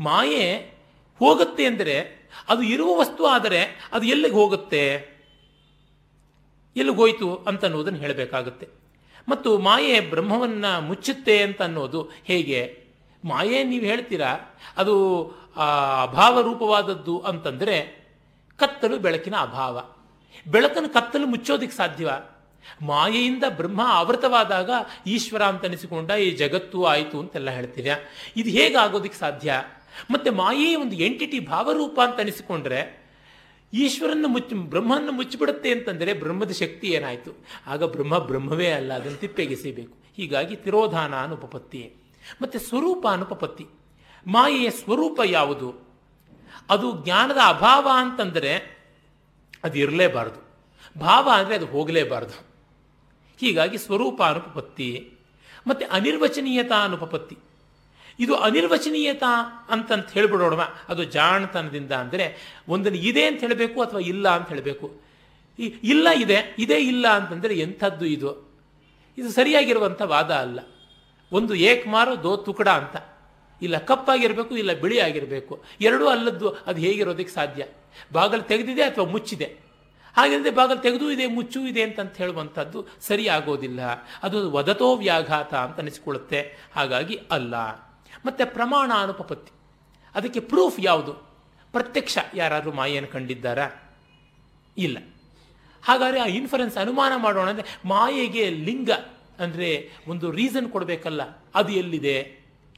ಮಾಯೆ ಹೋಗುತ್ತೆ ಅಂದರೆ ಅದು ಇರುವ ವಸ್ತು ಆದರೆ ಅದು ಎಲ್ಲಿಗೆ ಹೋಗುತ್ತೆ? ಎಲ್ಲಿಗೆ ಹೋಯಿತು ಅಂತ ಅನ್ನೋದನ್ನು ಹೇಳಬೇಕಾಗುತ್ತೆ. ಮತ್ತು ಮಾಯೆ ಬ್ರಹ್ಮವನ್ನು ಮುಚ್ಚುತ್ತೆ ಅಂತ ಅನ್ನೋದು ಹೇಗೆ? ಮಾಯೆ ನೀವು ಹೇಳ್ತೀರಾ, ಅದು ಅಭಾವ ರೂಪವಾದದ್ದು ಅಂತಂದರೆ ಕತ್ತಲು ಬೆಳಕಿನ ಅಭಾವ. ಬೆಳಕನ್ನು ಕತ್ತಲು ಮುಚ್ಚೋದಿಕ್ಕೆ ಸಾಧ್ಯವ? ಮಾಯೆಯಿಂದ ಬ್ರಹ್ಮ ಆವೃತವಾದಾಗ ಈಶ್ವರ ಅಂತ ಅನಿಸಿಕೊಂಡ ಈ ಜಗತ್ತು ಆಯಿತು ಅಂತೆಲ್ಲ ಹೇಳ್ತೀರ ಇದು ಹೇಗೆ ಆಗೋದಿಕ್ಕೆ ಸಾಧ್ಯ? ಮತ್ತೆ ಮಾಯೆಯ ಒಂದು ಎಂಟಿಟಿ ಭಾವರೂಪ ಅಂತ ಅನಿಸಿಕೊಂಡ್ರೆ ಈಶ್ವರನ್ನು ಮುಚ್ಚಿ, ಬ್ರಹ್ಮನ್ನು ಮುಚ್ಚಿಬಿಡುತ್ತೆ ಅಂತಂದರೆ ಬ್ರಹ್ಮದ ಶಕ್ತಿ ಏನಾಯಿತು? ಆಗ ಬ್ರಹ್ಮ ಬ್ರಹ್ಮವೇ ಅಲ್ಲ, ಅದನ್ನು ತಿಪ್ಪೆಗೆಸಿಬೇಕು. ಹೀಗಾಗಿ ತಿರೋಧಾನ ಅನುಪಪತ್ತಿ. ಮತ್ತೆ ಸ್ವರೂಪ ಅನುಪಪತ್ತಿ. ಮಾಯೆಯ ಸ್ವರೂಪ ಯಾವುದು? ಅದು ಜ್ಞಾನದ ಅಭಾವ ಅಂತಂದರೆ ಅದು ಇರಲೇಬಾರದು. ಭಾವ ಅಂದರೆ ಅದು ಹೋಗಲೇಬಾರದು. ಹೀಗಾಗಿ ಸ್ವರೂಪ ಅನುಪಪತ್ತಿ ಮತ್ತು ಅನಿರ್ವಚನೀಯತಾ ಅನುಪಪತ್ತಿ. ಇದು ಅನಿರ್ವಚನೀಯತಾ ಅಂತಂತ ಹೇಳಿಬಿಡೋಣ ಅದು ಜಾಣತನದಿಂದ ಅಂದರೆ ಒಂದನ್ನು ಇದೆ ಅಂತ ಹೇಳಬೇಕು ಅಥವಾ ಇಲ್ಲ ಅಂತ ಹೇಳಬೇಕು. ಇಲ್ಲ ಇದೆ, ಇದೇ ಇಲ್ಲ ಅಂತಂದರೆ ಎಂಥದ್ದು ಇದು? ಇದು ಸರಿಯಾಗಿರುವಂಥ ವಾದ ಅಲ್ಲ. ಒಂದು ಏಕ್ಮಾರು ದೋ ತುಕಡ ಅಂತ. ಇಲ್ಲ ಕಪ್ಪಾಗಿರಬೇಕು, ಇಲ್ಲ ಬಿಳಿ ಆಗಿರಬೇಕು ಎರಡೂ ಅಲ್ಲದ್ದು, ಅದು ಹೇಗಿರೋದಕ್ಕೆ ಸಾಧ್ಯ? ಬಾಗಿಲು ತೆಗೆದಿದೆ ಅಥವಾ ಮುಚ್ಚಿದೆ? ಹಾಗೆಂದರೆ ಬಾಗಲು ತೆಗೆದು ಇದೆ, ಮುಚ್ಚು ಇದೆ ಅಂತ ಹೇಳುವಂಥದ್ದು ಸರಿ ಆಗೋದಿಲ್ಲ ಅದು ವದತೋ ವ್ಯಾಘಾತ ಅಂತ ಅನಿಸಿಕೊಳ್ಳುತ್ತೆ. ಹಾಗಾಗಿ ಅಲ್ಲ. ಮತ್ತೆ ಪ್ರಮಾಣ ಅನುಪಪತ್ತಿ ಅದಕ್ಕೆ ಪ್ರೂಫ್ ಯಾವುದು? ಪ್ರತ್ಯಕ್ಷ ಯಾರಾದರೂ ಮಾಯೆಯನ್ನು ಕಂಡಿದ್ದಾರಾ? ಇಲ್ಲ. ಹಾಗಾದರೆ ಆ ಇನ್ಫರೆನ್ಸ್ ಅನುಮಾನ ಮಾಡೋಣ ಅಂದರೆ ಮಾಯೆಗೆ ಲಿಂಗ ಅಂದರೆ ಒಂದು ರೀಸನ್ ಕೊಡಬೇಕಲ್ಲ, ಅದು ಎಲ್ಲಿದೆ?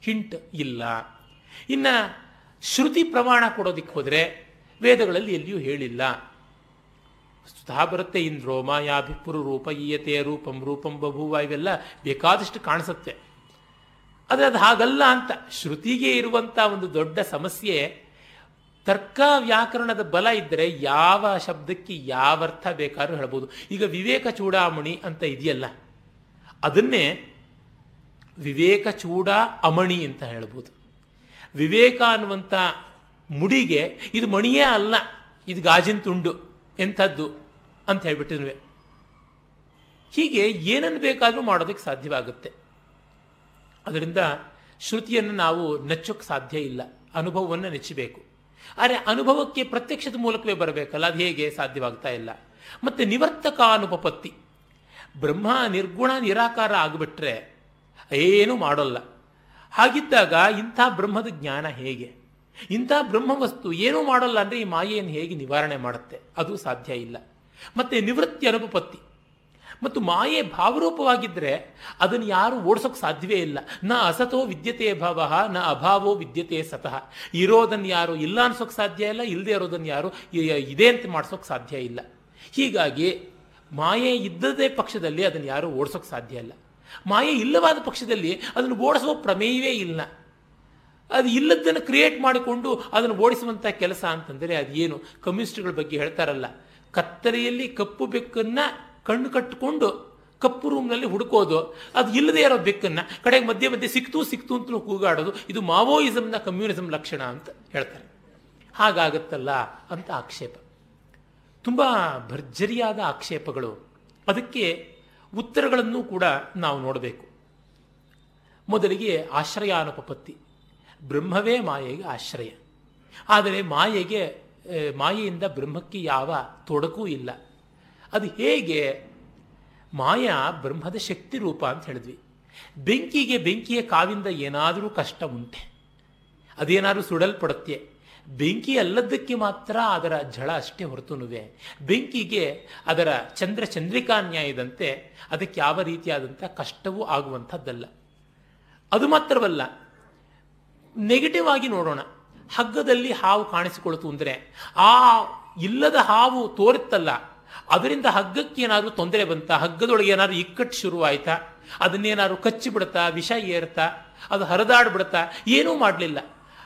ಹಿಂಟ್ ಇಲ್ಲ. ಇನ್ನು ಶ್ರುತಿ ಪ್ರಮಾಣ ಕೊಡೋದಕ್ಕೆ ಹೋದರೆ ವೇದಗಳಲ್ಲಿ ಎಲ್ಲಿಯೂ ಹೇಳಿಲ್ಲ. ಸುಧಾ ಬರುತ್ತೆ ಇಂದ್ರೋ ಮಾಯಾಭಿಪುರು ರೂಪ ಈಯತೆ ರೂಪಂ ರೂಪಂ ಬಭೂವ ಇವೆಲ್ಲ ಬೇಕಾದಷ್ಟು ಕಾಣಿಸುತ್ತೆ. ಆದರೆ ಅದು ಹಾಗಲ್ಲ ಅಂತ ಶ್ರುತಿಗೆ ಇರುವಂಥ ಒಂದು ದೊಡ್ಡ ಸಮಸ್ಯೆ, ತರ್ಕ ವ್ಯಾಕರಣದ ಬಲ ಇದ್ದರೆ ಯಾವ ಶಬ್ದಕ್ಕೆ ಯಾವ ಅರ್ಥ ಬೇಕಾದ್ರೂ ಹೇಳ್ಬೋದು. ಈಗ ವಿವೇಕ ಚೂಡಾಮಣಿ ಅಂತ ಇದೆಯಲ್ಲ, ಅದನ್ನೇ ವಿವೇಕ ಚೂಡ ಅಮಣಿ ಅಂತ ಹೇಳ್ಬೋದು. ವಿವೇಕ ಅನ್ನುವಂಥ ಮುಡಿಗೆ ಇದು ಮಣಿಯೇ ಅಲ್ಲ, ಇದು ಗಾಜಿನ ತುಂಡು. ಎಂಥದ್ದು ಅಂತ ಹೇಳ್ಬಿಟ್ಟಿದ್ವಿ. ಹೀಗೆ ಏನನ್ನು ಬೇಕಾದರೂ ಮಾಡೋದಕ್ಕೆ ಸಾಧ್ಯವಾಗುತ್ತೆ. ಅದರಿಂದ ಶ್ರುತಿಯನ್ನು ನಾವು ನೆಚ್ಚೋಕ್ಕೆ ಸಾಧ್ಯ ಇಲ್ಲ. ಅನುಭವವನ್ನು ನೆಚ್ಚಬೇಕು. ಆದರೆ ಅನುಭವಕ್ಕೆ ಪ್ರತ್ಯಕ್ಷದ ಮೂಲಕವೇ ಬರಬೇಕಲ್ಲ, ಅದು ಹೇಗೆ ಸಾಧ್ಯವಾಗ್ತಾ ಇಲ್ಲ. ಮತ್ತು ನಿವರ್ತಕ ಅನುಪಪತ್ತಿ. ಬ್ರಹ್ಮ ನಿರ್ಗುಣ ನಿರಾಕಾರ ಆಗಿಬಿಟ್ರೆ, ಏನೂ ಮಾಡೋಲ್ಲ. ಹಾಗಿದ್ದಾಗ ಇಂಥ ಬ್ರಹ್ಮದ ಜ್ಞಾನ ಹೇಗೆ? ಇಂಥ ಬ್ರಹ್ಮವಸ್ತು ಏನೂ ಮಾಡಲ್ಲ ಅಂದರೆ ಈ ಮಾಯೆಯನ್ನು ಹೇಗೆ ನಿವಾರಣೆ ಮಾಡುತ್ತೆ? ಅದು ಸಾಧ್ಯ ಇಲ್ಲ. ಮತ್ತು ನಿವೃತ್ತಿ ಅನುಪಪತ್ತಿ. ಮತ್ತು ಮಾಯೆ ಭಾವರೂಪವಾಗಿದ್ದರೆ ಅದನ್ನು ಯಾರು ಓಡಿಸೋಕೆ ಸಾಧ್ಯವೇ ಇಲ್ಲ. ನ ಅಸತೋ ವಿದ್ಯತೆ ಭಾವ, ನ ಅಭಾವೋ ವಿದ್ಯತೆ ಸತಃ. ಇರೋದನ್ನು ಯಾರು ಇಲ್ಲ ಅನ್ಸೋಕೆ ಸಾಧ್ಯ ಇಲ್ಲ ಇಲ್ಲದೆ ಇರೋದನ್ನು ಯಾರು ಇದೆ ಅಂತ ಮಾಡಿಸೋಕೆ ಸಾಧ್ಯ ಇಲ್ಲ. ಹೀಗಾಗಿ ಮಾಯೆ ಇದ್ದದೇ ಪಕ್ಷದಲ್ಲಿ ಅದನ್ನು ಯಾರು ಓಡಿಸೋಕೆ ಸಾಧ್ಯ ಇಲ್ಲ. ಮಾಯೆ ಇಲ್ಲವಾದ ಪಕ್ಷದಲ್ಲಿ ಅದನ್ನು ಓಡಿಸೋ ಪ್ರಮೇಯವೇ ಇಲ್ಲ. ಅದು ಇಲ್ಲದನ್ನು ಕ್ರಿಯೇಟ್ ಮಾಡಿಕೊಂಡು ಅದನ್ನು ಓಡಿಸುವಂಥ ಕೆಲಸ ಅಂತಂದರೆ ಅದೇನು? ಕಮ್ಯುನಿಸ್ಟ್ಗಳ ಬಗ್ಗೆ ಹೇಳ್ತಾರಲ್ಲ, ಕತ್ತಲೆಯಲ್ಲಿ ಕಪ್ಪು ಬೆಕ್ಕನ್ನು ಕಣ್ಣು ಕಟ್ಟಿಕೊಂಡು ಕಪ್ಪು ರೂಮ್ನಲ್ಲಿ ಹುಡುಕೋದು, ಅದು ಇಲ್ಲದೆ ಇರೋ ಬೆಕ್ಕನ್ನು ಕಡೆಗೆ ಮಧ್ಯೆ ಮಧ್ಯೆ ಸಿಕ್ತು ಸಿಕ್ತು ಅಂತಲೂ ಕೂಗಾಡೋದು, ಇದು ಮಾವೋಯಿಸಮ್ನ ಕಮ್ಯುನಿಸಮ್ ಲಕ್ಷಣ ಅಂತ ಹೇಳ್ತಾರೆ. ಹಾಗಾಗತ್ತಲ್ಲ ಅಂತ ಆಕ್ಷೇಪ. ತುಂಬ ಭರ್ಜರಿಯಾದ ಆಕ್ಷೇಪಗಳು. ಅದಕ್ಕೆ ಉತ್ತರಗಳನ್ನು ಕೂಡ ನಾವು ನೋಡಬೇಕು. ಮೊದಲಿಗೆ ಆಶ್ರಯಾನುಪಪತ್ತಿ. ಬ್ರಹ್ಮವೇ ಮಾಯೆಗೆ ಆಶ್ರಯ. ಆದರೆ ಮಾಯೆಗೆ ಮಾಯೆಯಿಂದ ಬ್ರಹ್ಮಕ್ಕೆ ಯಾವ ತೊಡಕೂ ಇಲ್ಲ. ಅದು ಹೇಗೆ? ಮಾಯ ಬ್ರಹ್ಮದ ಶಕ್ತಿ ರೂಪ ಅಂತ ಹೇಳಿದ್ವಿ. ಬೆಂಕಿಗೆ ಬೆಂಕಿಯ ಕಾವಿಂದ ಏನಾದರೂ ಕಷ್ಟ ಉಂಟೆ. ಅದೇನಾದರೂ ಸುಡಲ್ಪಡುತ್ತೆ. ಬೆಂಕಿ ಅಲ್ಲದಕ್ಕೆ ಮಾತ್ರ ಅದರ ಝಳ ಅಷ್ಟೇ ಹೊರತುನುವೆ ಬೆಂಕಿಗೆ ಅದರ ಚಂದ್ರ ಚಂದ್ರಿಕಾ ನ್ಯಾಯದಂತೆ ಅದಕ್ಕೆ ಯಾವ ರೀತಿಯಾದಂಥ ಕಷ್ಟವೂ ಆಗುವಂಥದ್ದಲ್ಲ. ಅದು ಮಾತ್ರವಲ್ಲ ನೆಗೆಟಿವ್ ಆಗಿ ನೋಡೋಣ. ಹಗ್ಗದಲ್ಲಿ ಹಾವು ಕಾಣಿಸಿಕೊಳ್ತು ಅಂದರೆ, ಆ ಇಲ್ಲದ ಹಾವು ತೋರುತ್ತಲ್ಲ, ಅದರಿಂದ ಹಗ್ಗಕ್ಕೆ ಏನಾದರೂ ತೊಂದರೆ ಬಂತಾ? ಹಗ್ಗದೊಳಗೆ ಏನಾದರೂ ಇಕ್ಕಟ್ಟು ಶುರುವಾಯ್ತಾ? ಅದನ್ನೇನಾದ್ರು ಕಚ್ಚಿ ಬಿಡುತ್ತಾ ವಿಷ ಏರ್ತಾ? ಅದು ಹರಿದಾಡ್ಬಿಡುತ್ತಾ ಏನೂ ಮಾಡಲಿಲ್ಲ.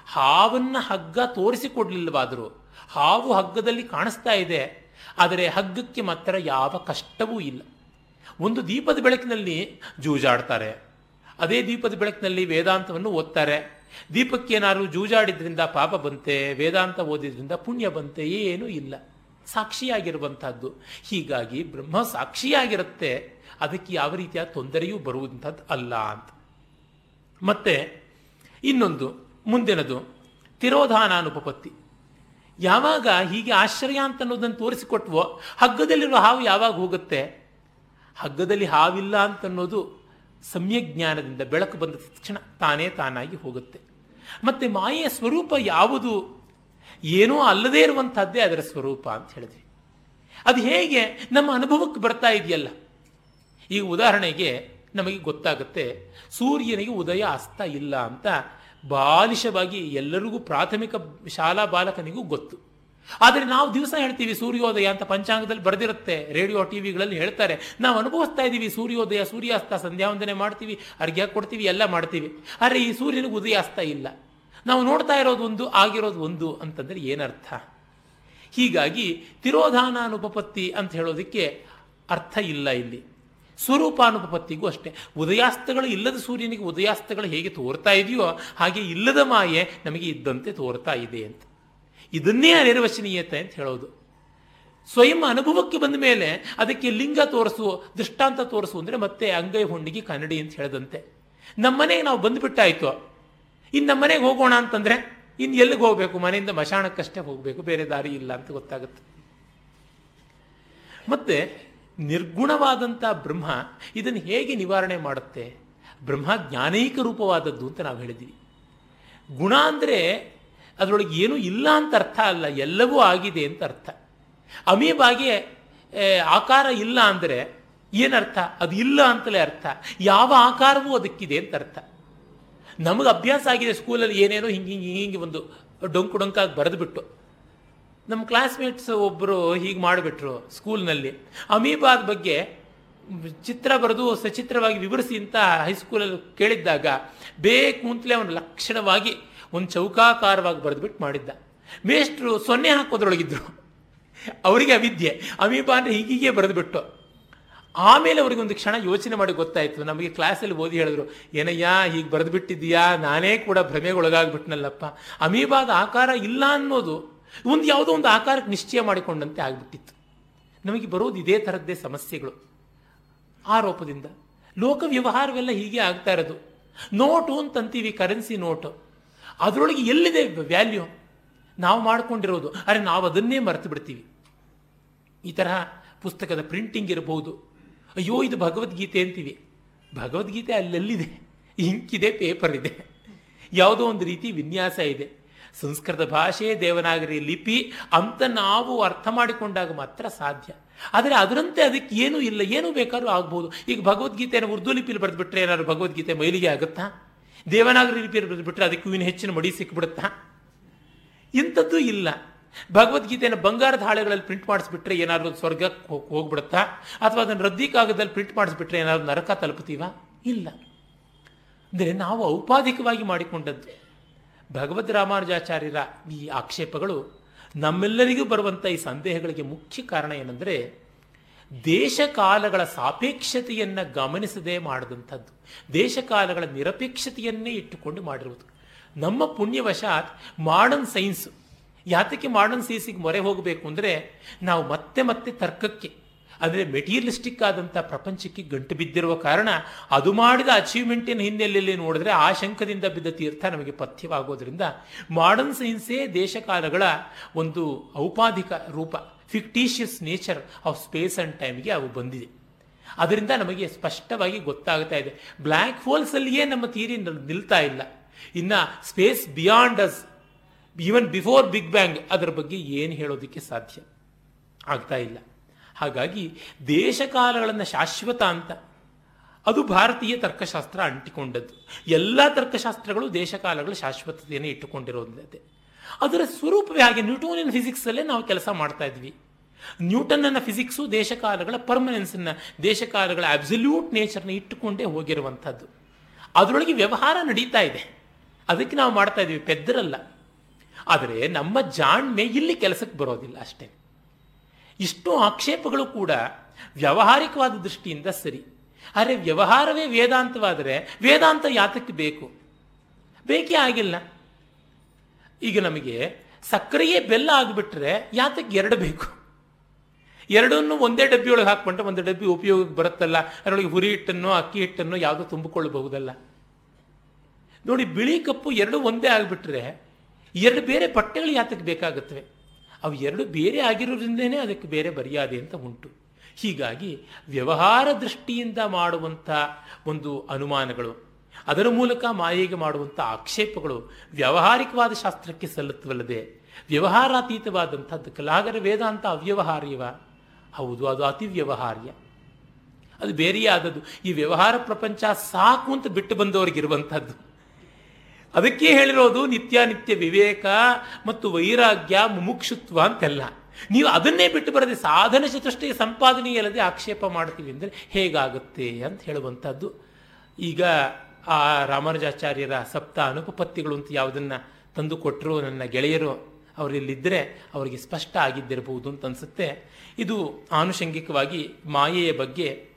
ಹಾವನ್ನು ಹಗ್ಗ ತೋರಿಸಿಕೊಡ್ಲಿಲ್ಲವಾದರೂ ಹಾವು ಹಗ್ಗದಲ್ಲಿ ಕಾಣಿಸ್ತಾ ಇದೆ, ಆದರೆ ಹಗ್ಗಕ್ಕೆ ಮಾತ್ರ ಯಾವ ಕಷ್ಟವೂ ಇಲ್ಲ. ಒಂದು ದೀಪದ ಬೆಳಕಿನಲ್ಲಿ ಜೂಜಾಡ್ತಾರೆ. ಅದೇ ದೀಪದ ಬೆಳಕಿನಲ್ಲಿ ವೇದಾಂತವನ್ನು ಓದ್ತಾರೆ. ದೀಪಕ್ಕೆ ಏನಾದ್ರು ಜೂಜಾಡಿದ್ರಿಂದ ಪಾಪ ಬಂತೆ, ವೇದಾಂತ ಓದಿದ್ರಿಂದ ಪುಣ್ಯ ಬಂತೆ, ಏನೂ ಇಲ್ಲ. ಸಾಕ್ಷಿಯಾಗಿರುವಂತಹದ್ದು ಹೀಗಾಗಿ ಬ್ರಹ್ಮ ಸಾಕ್ಷಿಯಾಗಿರುತ್ತೆ. ಅದಕ್ಕೆ ಯಾವ ರೀತಿಯ ತೊಂದರೆಯೂ ಬರುವಂಥದ್ದು ಅಲ್ಲ ಅಂತ. ಮತ್ತೆ ಇನ್ನೊಂದು, ಮುಂದಿನದು, ತಿರೋಧಾನಾನುಪಪತ್ತಿ. ಯಾವಾಗ ಹೀಗೆ ಆಶ್ರಯ ಅಂತ ಅನ್ನೋದನ್ನು ತೋರಿಸಿಕೊಟ್ವೋ, ಹಗ್ಗದಲ್ಲಿರುವ ಹಾವು ಯಾವಾಗ ಹೋಗುತ್ತೆ? ಹಗ್ಗದಲ್ಲಿ ಹಾವಿಲ್ಲ ಅಂತನ್ನೋದು ಸಮ್ಯಜ್ಞಾನದಿಂದ ಬೆಳಕು ಬಂದ ತಕ್ಷಣ ತಾನೇ ತಾನಾಗಿ ಹೋಗುತ್ತೆ. ಮತ್ತೆ ಮಾಯೆಯ ಸ್ವರೂಪ ಯಾವುದು? ಏನೋ ಅಲ್ಲದೇ ಇರುವಂತಹದ್ದೇ ಅದರ ಸ್ವರೂಪ ಅಂತ ಹೇಳಿದ್ವಿ. ಅದು ಹೇಗೆ? ನಮ್ಮ ಅನುಭವಕ್ಕೆ ಬರ್ತಾ ಇದೆಯಲ್ಲ. ಈಗ ಉದಾಹರಣೆಗೆ ನಮಗೆ ಗೊತ್ತಾಗುತ್ತೆ, ಸೂರ್ಯನಿಗೆ ಉದಯ ಅಸ್ತ ಇಲ್ಲ ಅಂತ ಬಾಲಿಶವಾಗಿ ಎಲ್ಲರಿಗೂ ಪ್ರಾಥಮಿಕ ಶಾಲಾ ಬಾಲಕನಿಗೂ ಗೊತ್ತು. ಆದರೆ ನಾವು ದಿವಸ ಹೇಳ್ತೀವಿ ಸೂರ್ಯೋದಯ ಅಂತ ಪಂಚಾಂಗದಲ್ಲಿ ಬರೆದಿರುತ್ತೆ, ರೇಡಿಯೋ ಟಿ ವಿಗಳಲ್ಲಿ ಹೇಳ್ತಾರೆ. ನಾವು ಅನುಭವಿಸ್ತಾ ಇದ್ದೀವಿ ಸೂರ್ಯೋದಯ, ಸೂರ್ಯಾಸ್ತ ಸಂಧ್ಯಾವಂದನೆ ಮಾಡ್ತೀವಿ, ಅರ್ಘ್ಯ ಕೊಡ್ತೀವಿ, ಎಲ್ಲ ಮಾಡ್ತೀವಿ. ಆದರೆ ಈ ಸೂರ್ಯನಿಗೆ ಉದಯಾಸ್ತ ಇಲ್ಲ. ನಾವು ನೋಡ್ತಾ ಇರೋದು ಒಂದು, ಆಗಿರೋದು ಒಂದು ಅಂತಂದರೆ ಏನರ್ಥ? ಹೀಗಾಗಿ ತಿರೋಧಾನ ಅನುಪಪತ್ತಿ ಅಂತ ಹೇಳೋದಕ್ಕೆ ಅರ್ಥ ಇಲ್ಲ ಇಲ್ಲಿ. ಸ್ವರೂಪಾನುಪಪತ್ತಿಗೂ ಅಷ್ಟೇ. ಉದಯಾಸ್ತಗಳು ಇಲ್ಲದ ಸೂರ್ಯನಿಗೆ ಉದಯಾಸ್ತಗಳು ಹೇಗೆ ತೋರ್ತಾ ಇದೆಯೋ ಹಾಗೆ ಇಲ್ಲದ ಮಾಯೆ ನಮಗೆ ಇದ್ದಂತೆ ತೋರ್ತಾ ಇದೆ ಅಂತ. ಇದನ್ನೇ ಅನಿರ್ವಚನೀಯತೆ ಅಂತ ಹೇಳೋದು. ಸ್ವಯಂ ಅನುಭವಕ್ಕೆ ಬಂದ ಮೇಲೆ ಅದಕ್ಕೆ ಲಿಂಗ ತೋರಿಸು, ದೃಷ್ಟಾಂತ ತೋರಿಸು ಅಂದರೆ ಮತ್ತೆ ಅಂಗೈ ಹೊಂಡಿಗೆ ಕನ್ನಡಿ ಅಂತ ಹೇಳದಂತೆ. ನಮ್ಮನೆಗೆ ನಾವು ಬಂದುಬಿಟ್ಟಾಯಿತು. ಇನ್ನು ನಮ್ಮನೆಗೆ ಹೋಗೋಣ ಅಂತಂದರೆ ಇನ್ನು ಎಲ್ಲಿಗೆ ಹೋಗಬೇಕು? ಮನೆಯಿಂದ ಮಶಾಣಕ್ಕಷ್ಟೇ ಹೋಗಬೇಕು, ಬೇರೆ ದಾರಿ ಇಲ್ಲ ಅಂತ ಗೊತ್ತಾಗುತ್ತೆ. ಮತ್ತೆ ನಿರ್ಗುಣವಾದಂಥ ಬ್ರಹ್ಮ ಇದನ್ನು ಹೇಗೆ ನಿವಾರಣೆ ಮಾಡುತ್ತೆ? ಬ್ರಹ್ಮ ಜ್ಞಾನೈಕ ರೂಪವಾದದ್ದು ಅಂತ ನಾವು ಹೇಳಿದ್ದೀವಿ. ಗುಣ ಅಂದರೆ ಅದರೊಳಗೆ ಏನೂ ಇಲ್ಲ ಅಂತ ಅರ್ಥ ಅಲ್ಲ, ಎಲ್ಲವೂ ಆಗಿದೆ ಅಂತ ಅರ್ಥ. ಅಮೀಬಾಗೆ ಆಕಾರ ಇಲ್ಲ ಅಂದರೆ ಏನರ್ಥ? ಅದು ಇಲ್ಲ ಅಂತಲೇ ಅರ್ಥ. ಯಾವ ಆಕಾರವೂ ಅದಕ್ಕಿದೆ ಅಂತ ಅರ್ಥ. ನಮಗೆ ಅಭ್ಯಾಸ ಆಗಿದೆ ಸ್ಕೂಲಲ್ಲಿ ಏನೇನೋ ಹಿಂಗೆ ಹಿಂಗೆ ಹಿಂಗೆ ಒಂದು ಡೊಂಕು ಡೊಂಕಾಗಿ ಬರೆದುಬಿಟ್ಟು. ನಮ್ಮ ಕ್ಲಾಸ್ಮೇಟ್ಸ್ ಒಬ್ಬರು ಹೀಗೆ ಮಾಡಿಬಿಟ್ರು ಸ್ಕೂಲ್ನಲ್ಲಿ. ಅಮೀಬಾದ ಬಗ್ಗೆ ಚಿತ್ರ ಬರೆದು ಸಚಿತ್ರವಾಗಿ ವಿವರಿಸಿ ಅಂತ ಹೈಸ್ಕೂಲಲ್ಲಿ ಕೇಳಿದ್ದಾಗ ಬೇಕು ಅಂತಲೇ ಅವನು ಲಕ್ಷಣವಾಗಿ ಒಂದು ಚೌಕಾಕಾರವಾಗಿ ಬರೆದ್ಬಿಟ್ಟು ಮಾಡಿದ್ದ. ಮೇಷ್ಟ್ರು ಸೊನ್ನೆ ಹಾಕೋದ್ರೊಳಗಿದ್ರು. ಅವರಿಗೆ ಅವಿದ್ಯೆ. ಅಮೀಬಾ ಅಂದರೆ ಹೀಗೀಗೆ ಬರೆದುಬಿಟ್ಟು. ಆಮೇಲೆ ಅವ್ರಿಗೆ ಒಂದು ಕ್ಷಣ ಯೋಚನೆ ಮಾಡಿ ಗೊತ್ತಾಯಿತು ನಮಗೆ ಕ್ಲಾಸಲ್ಲಿ ಓದಿ ಹೇಳಿದ್ರು, ಏನಯ್ಯ, ಹೀಗೆ ಬರೆದು ಬಿಟ್ಟಿದ್ದೀಯಾ ನಾನೇ ಕೂಡ ಭ್ರಮೆಗೊಳಗಾಗ್ಬಿಟ್ನಲ್ಲಪ್ಪ. ಅಮೀಬಾದ ಆಕಾರ ಇಲ್ಲ ಅನ್ನೋದು ಒಂದು ಯಾವುದೋ ಒಂದು ಆಕಾರಕ್ಕೆ ನಿಶ್ಚಯ ಮಾಡಿಕೊಂಡಂತೆ ಆಗ್ಬಿಟ್ಟಿತ್ತು. ನಮಗೆ ಬರೋದು ಇದೇ ಥರದ್ದೇ ಸಮಸ್ಯೆಗಳು. ಆರೋಪದಿಂದ. ಲೋಕ ವ್ಯವಹಾರವೆಲ್ಲ ಹೀಗೆ ಆಗ್ತಾ ಇರೋದು. ನೋಟು ಅಂತಂತೀವಿ, ಕರೆನ್ಸಿ ನೋಟು. ಅದರೊಳಗೆ ಎಲ್ಲಿದೆ ವ್ಯಾಲ್ಯೂ ನಾವು ಮಾಡಿಕೊಂಡಿರೋದು. ಅರೆ, ನಾವು ಅದನ್ನೇ ಮರೆತು ಬಿಡ್ತೀವಿ. ಈ ತರಹ ಪುಸ್ತಕದ ಪ್ರಿಂಟಿಂಗ್ ಇರಬಹುದು ಅಯ್ಯೋ, ಇದು ಭಗವದ್ಗೀತೆ ಅಂತೀವಿ. ಭಗವದ್ಗೀತೆ ಅಲ್ಲೆಲ್ಲಿದೆ. ಇಂಕಿದೆ ಪೇಪರ್ ಇದೆ ಯಾವುದೋ ಒಂದು ರೀತಿ ವಿನ್ಯಾಸ ಇದೆ. ಸಂಸ್ಕೃತ ಭಾಷೆ ದೇವನಾಗರಿ ಲಿಪಿ ಅಂತ ನಾವು ಅರ್ಥ ಮಾಡಿಕೊಂಡಾಗ ಮಾತ್ರ ಸಾಧ್ಯ. ಆದರೆ ಅದರಂತೆ ಅದಕ್ಕೆ ಏನೂ ಇಲ್ಲ. ಏನೂ ಬೇಕಾದ್ರೂ ಆಗ್ಬೋದು. ಈಗ ಭಗವದ್ಗೀತೆಯನ್ನು ಉರ್ದು ಲಿಪಿಲಿ ಬರೆದ್ಬಿಟ್ರೆ ಏನಾದ್ರು ಭಗವದ್ಗೀತೆ ಮೈಲಿಗೆ ಆಗುತ್ತಾ? ದೇವನಾಗರಿ ರಿಪೇರಿ ಬಿಟ್ಟರೆ ಅದಕ್ಕೂ ಇನ್ನು ಹೆಚ್ಚಿನ ಮಡಿ ಸಿಕ್ಬಿಡುತ್ತಾ? ಇಂಥದ್ದು ಇಲ್ಲ. ಭಗವದ್ಗೀತೆಯನ್ನು ಬಂಗಾರದ ಹಾಳೆಗಳಲ್ಲಿ ಪ್ರಿಂಟ್ ಮಾಡಿಸ್ಬಿಟ್ರೆ ಏನಾದ್ರು ಸ್ವರ್ಗಕ್ಕೆ ಹೋಗ್ಬಿಡುತ್ತಾ? ಅಥವಾ ಅದನ್ನು ರದ್ದಿ ಕಾಗದಲ್ಲಿ ಪ್ರಿಂಟ್ ಮಾಡಿಸ್ಬಿಟ್ರೆ ಏನಾದರೂ ನರಕ ತಲುಪುತ್ತೀವಾ? ಇಲ್ಲ. ಅಂದರೆ ನಾವು ಔಪಾಧಿಕವಾಗಿ ಮಾಡಿಕೊಂಡದ್ದು. ಭಗವದ್ ರಾಮಾನುಜಾಚಾರ್ಯರ ಈ ಆಕ್ಷೇಪಗಳು ನಮ್ಮೆಲ್ಲರಿಗೂ ಬರುವಂಥ ಈ ಸಂದೇಹಗಳಿಗೆ ಮುಖ್ಯ ಕಾರಣ ಏನಂದರೆ ದೇಶಕಾಲಗಳ ಸಾಪೇಕ್ಷತೆಯನ್ನು ಗಮನಿಸದೆ ಮಾಡಿದಂಥದ್ದು. ದೇಶಕಾಲಗಳ ನಿರಪೇಕ್ಷತೆಯನ್ನೇ ಇಟ್ಟುಕೊಂಡು ಮಾಡಿರುವುದು. ನಮ್ಮ ಪುಣ್ಯವಶಾತ್ ಮಾಡರ್ನ್ ಸೈನ್ಸ್ ಯಾತಕ್ಕೆ ಮಾಡರ್ನ್ ಸೈನ್ಸಿಗೆ ಮೊರೆ ಹೋಗಬೇಕು ಅಂದರೆ ನಾವು ಮತ್ತೆ ಮತ್ತೆ ತರ್ಕಕ್ಕೆ, ಅಂದರೆ ಮೆಟೀರಿಯಲಿಸ್ಟಿಕ್ ಆದಂಥ ಪ್ರಪಂಚಕ್ಕೆ ಗಂಟು ಬಿದ್ದಿರುವ ಕಾರಣ ಅದು ಮಾಡಿದ ಅಚೀವ್ಮೆಂಟಿನ ಹಿನ್ನೆಲೆಯಲ್ಲಿ ನೋಡಿದ್ರೆ ಆ ಶಂಕದಿಂದ ಬಿದ್ದ ತೀರ್ಥ ನಮಗೆ ಪಥ್ಯವಾಗೋದ್ರಿಂದ ಮಾಡರ್ನ್ ಸೈನ್ಸೇ ದೇಶಕಾಲಗಳ ಒಂದು ಔಪಾಧಿಕ ರೂಪ. Fictitious nature of space and ಟೈಮ್ಗೆ ಅವು ಬಂದಿದೆ. ಅದರಿಂದ ನಮಗೆ ಸ್ಪಷ್ಟವಾಗಿ ಗೊತ್ತಾಗ್ತಾ ಇದೆ. ಬ್ಲ್ಯಾಕ್ ಹೋಲ್ಸಲ್ಲಿಯೇ ನಮ್ಮ ಥಿಯರಿ ನಿಲ್ತಾ ಇಲ್ಲ. ಇನ್ನು space beyond us even before big bang ಅದರ ಬಗ್ಗೆ ಏನು ಹೇಳೋದಕ್ಕೆ ಸಾಧ್ಯ? ಆಗ್ತಾ ಇಲ್ಲ. ಹಾಗಾಗಿ ದೇಶಕಾಲಗಳನ್ನು ಶಾಶ್ವತ ಅಂತ, ಅದು ಭಾರತೀಯ ತರ್ಕಶಾಸ್ತ್ರ ಅಂಟಿಕೊಂಡದ್ದು. ಎಲ್ಲ ತರ್ಕಶಾಸ್ತ್ರಗಳು ದೇಶಕಾಲಗಳ ಶಾಶ್ವತತೆಯನ್ನು ಇಟ್ಟುಕೊಂಡಿರೋದೇ ಅದರ ಸ್ವರೂಪವೇ ಹಾಗೆ ನ್ಯೂಟೋನಿಯನ್ ಫಿಸಿಕ್ಸಲ್ಲೇ ನಾವು ಕೆಲಸ ಮಾಡ್ತಾ ಇದ್ವಿ. ನ್ಯೂಟನ್ನ ಫಿಸಿಕ್ಸು ದೇಶಕಾಲಗಳ ಪರ್ಮನೆನ್ಸನ್ನ ದೇಶಕಾಲಗಳ ಅಬ್ಸಲ್ಯೂಟ್ ನೇಚರ್ನ ಇಟ್ಟುಕೊಂಡೇ ಹೋಗಿರುವಂಥದ್ದು. ಅದರೊಳಗೆ ವ್ಯವಹಾರ ನಡೀತಾ ಇದೆ. ಅದಕ್ಕೆ ನಾವು ಮಾಡ್ತಾ ಇದ್ದೀವಿ, ಪೆದ್ದರಲ್ಲ. ಆದರೆ ನಮ್ಮ ಜಾಣ್ಮೆ ಇಲ್ಲಿ ಕೆಲಸಕ್ಕೆ ಬರೋದಿಲ್ಲ ಅಷ್ಟೇ. ಇಷ್ಟು ಆಕ್ಷೇಪಗಳು ಕೂಡ ವ್ಯಾವಹಾರಿಕವಾದ ದೃಷ್ಟಿಯಿಂದ ಸರಿ. ಆದರೆ ವ್ಯವಹಾರವೇ ವೇದಾಂತವಾದರೆ ವೇದಾಂತ ಯಾತಕ್ಕೆ ಬೇಕು? ಬೇಕೇ ಆಗಿಲ್ಲ. ಈಗ ನಮಗೆ ಸಕ್ಕರೆಯೇ ಬೆಲ್ಲ ಆಗಿಬಿಟ್ರೆ ಯಾತಕ್ಕೆ ಎರಡು ಬೇಕು? ಎರಡನ್ನು ಒಂದೇ ಡಬ್ಬಿಯೊಳಗೆ ಹಾಕ್ಕೊಂಡ್ರೆ ಒಂದು ಡಬ್ಬಿ ಉಪಯೋಗಕ್ಕೆ ಬರುತ್ತಲ್ಲ? ಅದರೊಳಗೆ ಹುರಿ ಹಿಟ್ಟನ್ನು, ಅಕ್ಕಿ ಹಿಟ್ಟನ್ನು ಯಾವುದೋ ತುಂಬಿಕೊಳ್ಳಬಹುದಲ್ಲ? ನೋಡಿ, ಬಿಳಿ ಕಪ್ಪು ಎರಡು ಒಂದೇ ಆಗಿಬಿಟ್ರೆ ಎರಡು ಬೇರೆ ಪಟ್ಟೆಗಳು ಯಾತಕ್ಕೆ ಬೇಕಾಗುತ್ತವೆ? ಅವು ಎರಡು ಬೇರೆ ಆಗಿರೋದ್ರಿಂದನೇ ಅದಕ್ಕೆ ಬೇರೆ ಮರ್ಯಾದೆ ಅಂತ ಉಂಟು. ಹೀಗಾಗಿ ವ್ಯವಹಾರ ದೃಷ್ಟಿಯಿಂದ ಮಾಡುವಂಥ ಒಂದು ಅನುಮಾನಗಳು, ಅದರ ಮೂಲಕ ಮಾಯೆಗೆ ಮಾಡುವಂಥ ಆಕ್ಷೇಪಗಳು ವ್ಯಾವಹಾರಿಕವಾದ ಶಾಸ್ತ್ರಕ್ಕೆ ಸಲ್ಲುತ್ತವಲ್ಲದೆ, ವ್ಯವಹಾರಾತೀತವಾದಂಥದ್ದು ಕಲಾಗರ ವೇದಾಂತ ಅವ್ಯವಹಾರ್ಯವ. ಹೌದು, ಅದು ಅತಿ ವ್ಯವಹಾರ್ಯ. ಅದು ಬೇರೆಯೇ ಆದದ್ದು. ಈ ವ್ಯವಹಾರ ಪ್ರಪಂಚ ಸಾಕು ಅಂತ ಬಿಟ್ಟು ಬಂದವರಿಗಿರುವಂಥದ್ದು. ಅದಕ್ಕೆ ಹೇಳಿರೋದು ನಿತ್ಯಾನಿತ್ಯ ವಿವೇಕ ಮತ್ತು ವೈರಾಗ್ಯ, ಮುಮುಕ್ಷುತ್ವ ಅಂತೆಲ್ಲ. ನೀವು ಅದನ್ನೇ ಬಿಟ್ಟು ಬರದೆ ಸಾಧನ ಚತುಷ್ಟಯ ಸಂಪಾದನೆಯಲ್ಲದೆ ಆಕ್ಷೇಪ ಮಾಡ್ತೀವಿ ಅಂದರೆ ಹೇಗಾಗುತ್ತೆ ಅಂತ ಹೇಳುವಂಥದ್ದು. ಈಗ ಆ ರಾಮಾನುಜಾಚಾರ್ಯರ ಸಪ್ತ ಅನುಪಪತ್ತಿಗಳು ಅಂತ ಯಾವುದನ್ನು ತಂದು ಕೊಟ್ಟರು ನನ್ನ ಗೆಳೆಯರು ಅವರಿಲ್ಲಿದ್ದರೆ ಅವರಿಗೆ ಸ್ಪಷ್ಟ ಆಗಿದ್ದಿರಬಹುದು ಅಂತ ಅನಿಸುತ್ತೆ. ಇದು ಆನುಷಂಗಿಕವಾಗಿ ಮಾಯೆಯ ಬಗ್ಗೆ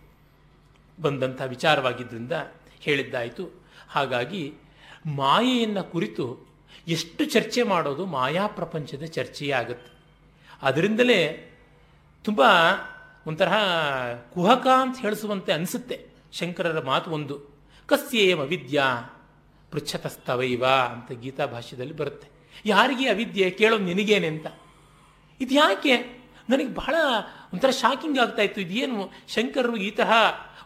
ಬಂದಂಥ ವಿಚಾರವಾಗಿದ್ದರಿಂದ ಹೇಳಿದ್ದಾಯಿತು. ಹಾಗಾಗಿ ಮಾಯೆಯನ್ನು ಕುರಿತು ಎಷ್ಟು ಚರ್ಚೆ ಮಾಡೋದು ಮಾಯಾ ಪ್ರಪಂಚದ ಚರ್ಚೆಯೇ ಆಗುತ್ತೆ. ಅದರಿಂದಲೇ ತುಂಬ ಒಂಥರ ಕುಹಕ ಅಂತ ಹೇಳಿಸುವಂತೆ ಅನಿಸುತ್ತೆ. ಶಂಕರರ ಮಾತು ಒಂದು ಕಸ್ಯೇಮ ಅವಿದ್ಯಾ ಪೃಚ್ಛತಸ್ತವೈವ ಅಂತ ಗೀತಾ ಭಾಷ್ಯದಲ್ಲಿ ಬರುತ್ತೆ. ಯಾರಿಗೆ ಅವಿದ್ಯೆ ಕೇಳೋ ನಿನಗೇನೆ ಅಂತ. ಇದು ನನಗೆ ಬಹಳ ಒಂಥರ ಶಾಕಿಂಗ್ ಆಗ್ತಾ ಇತ್ತು. ಇದೇನು ಶಂಕರರು ಈ ತರಹ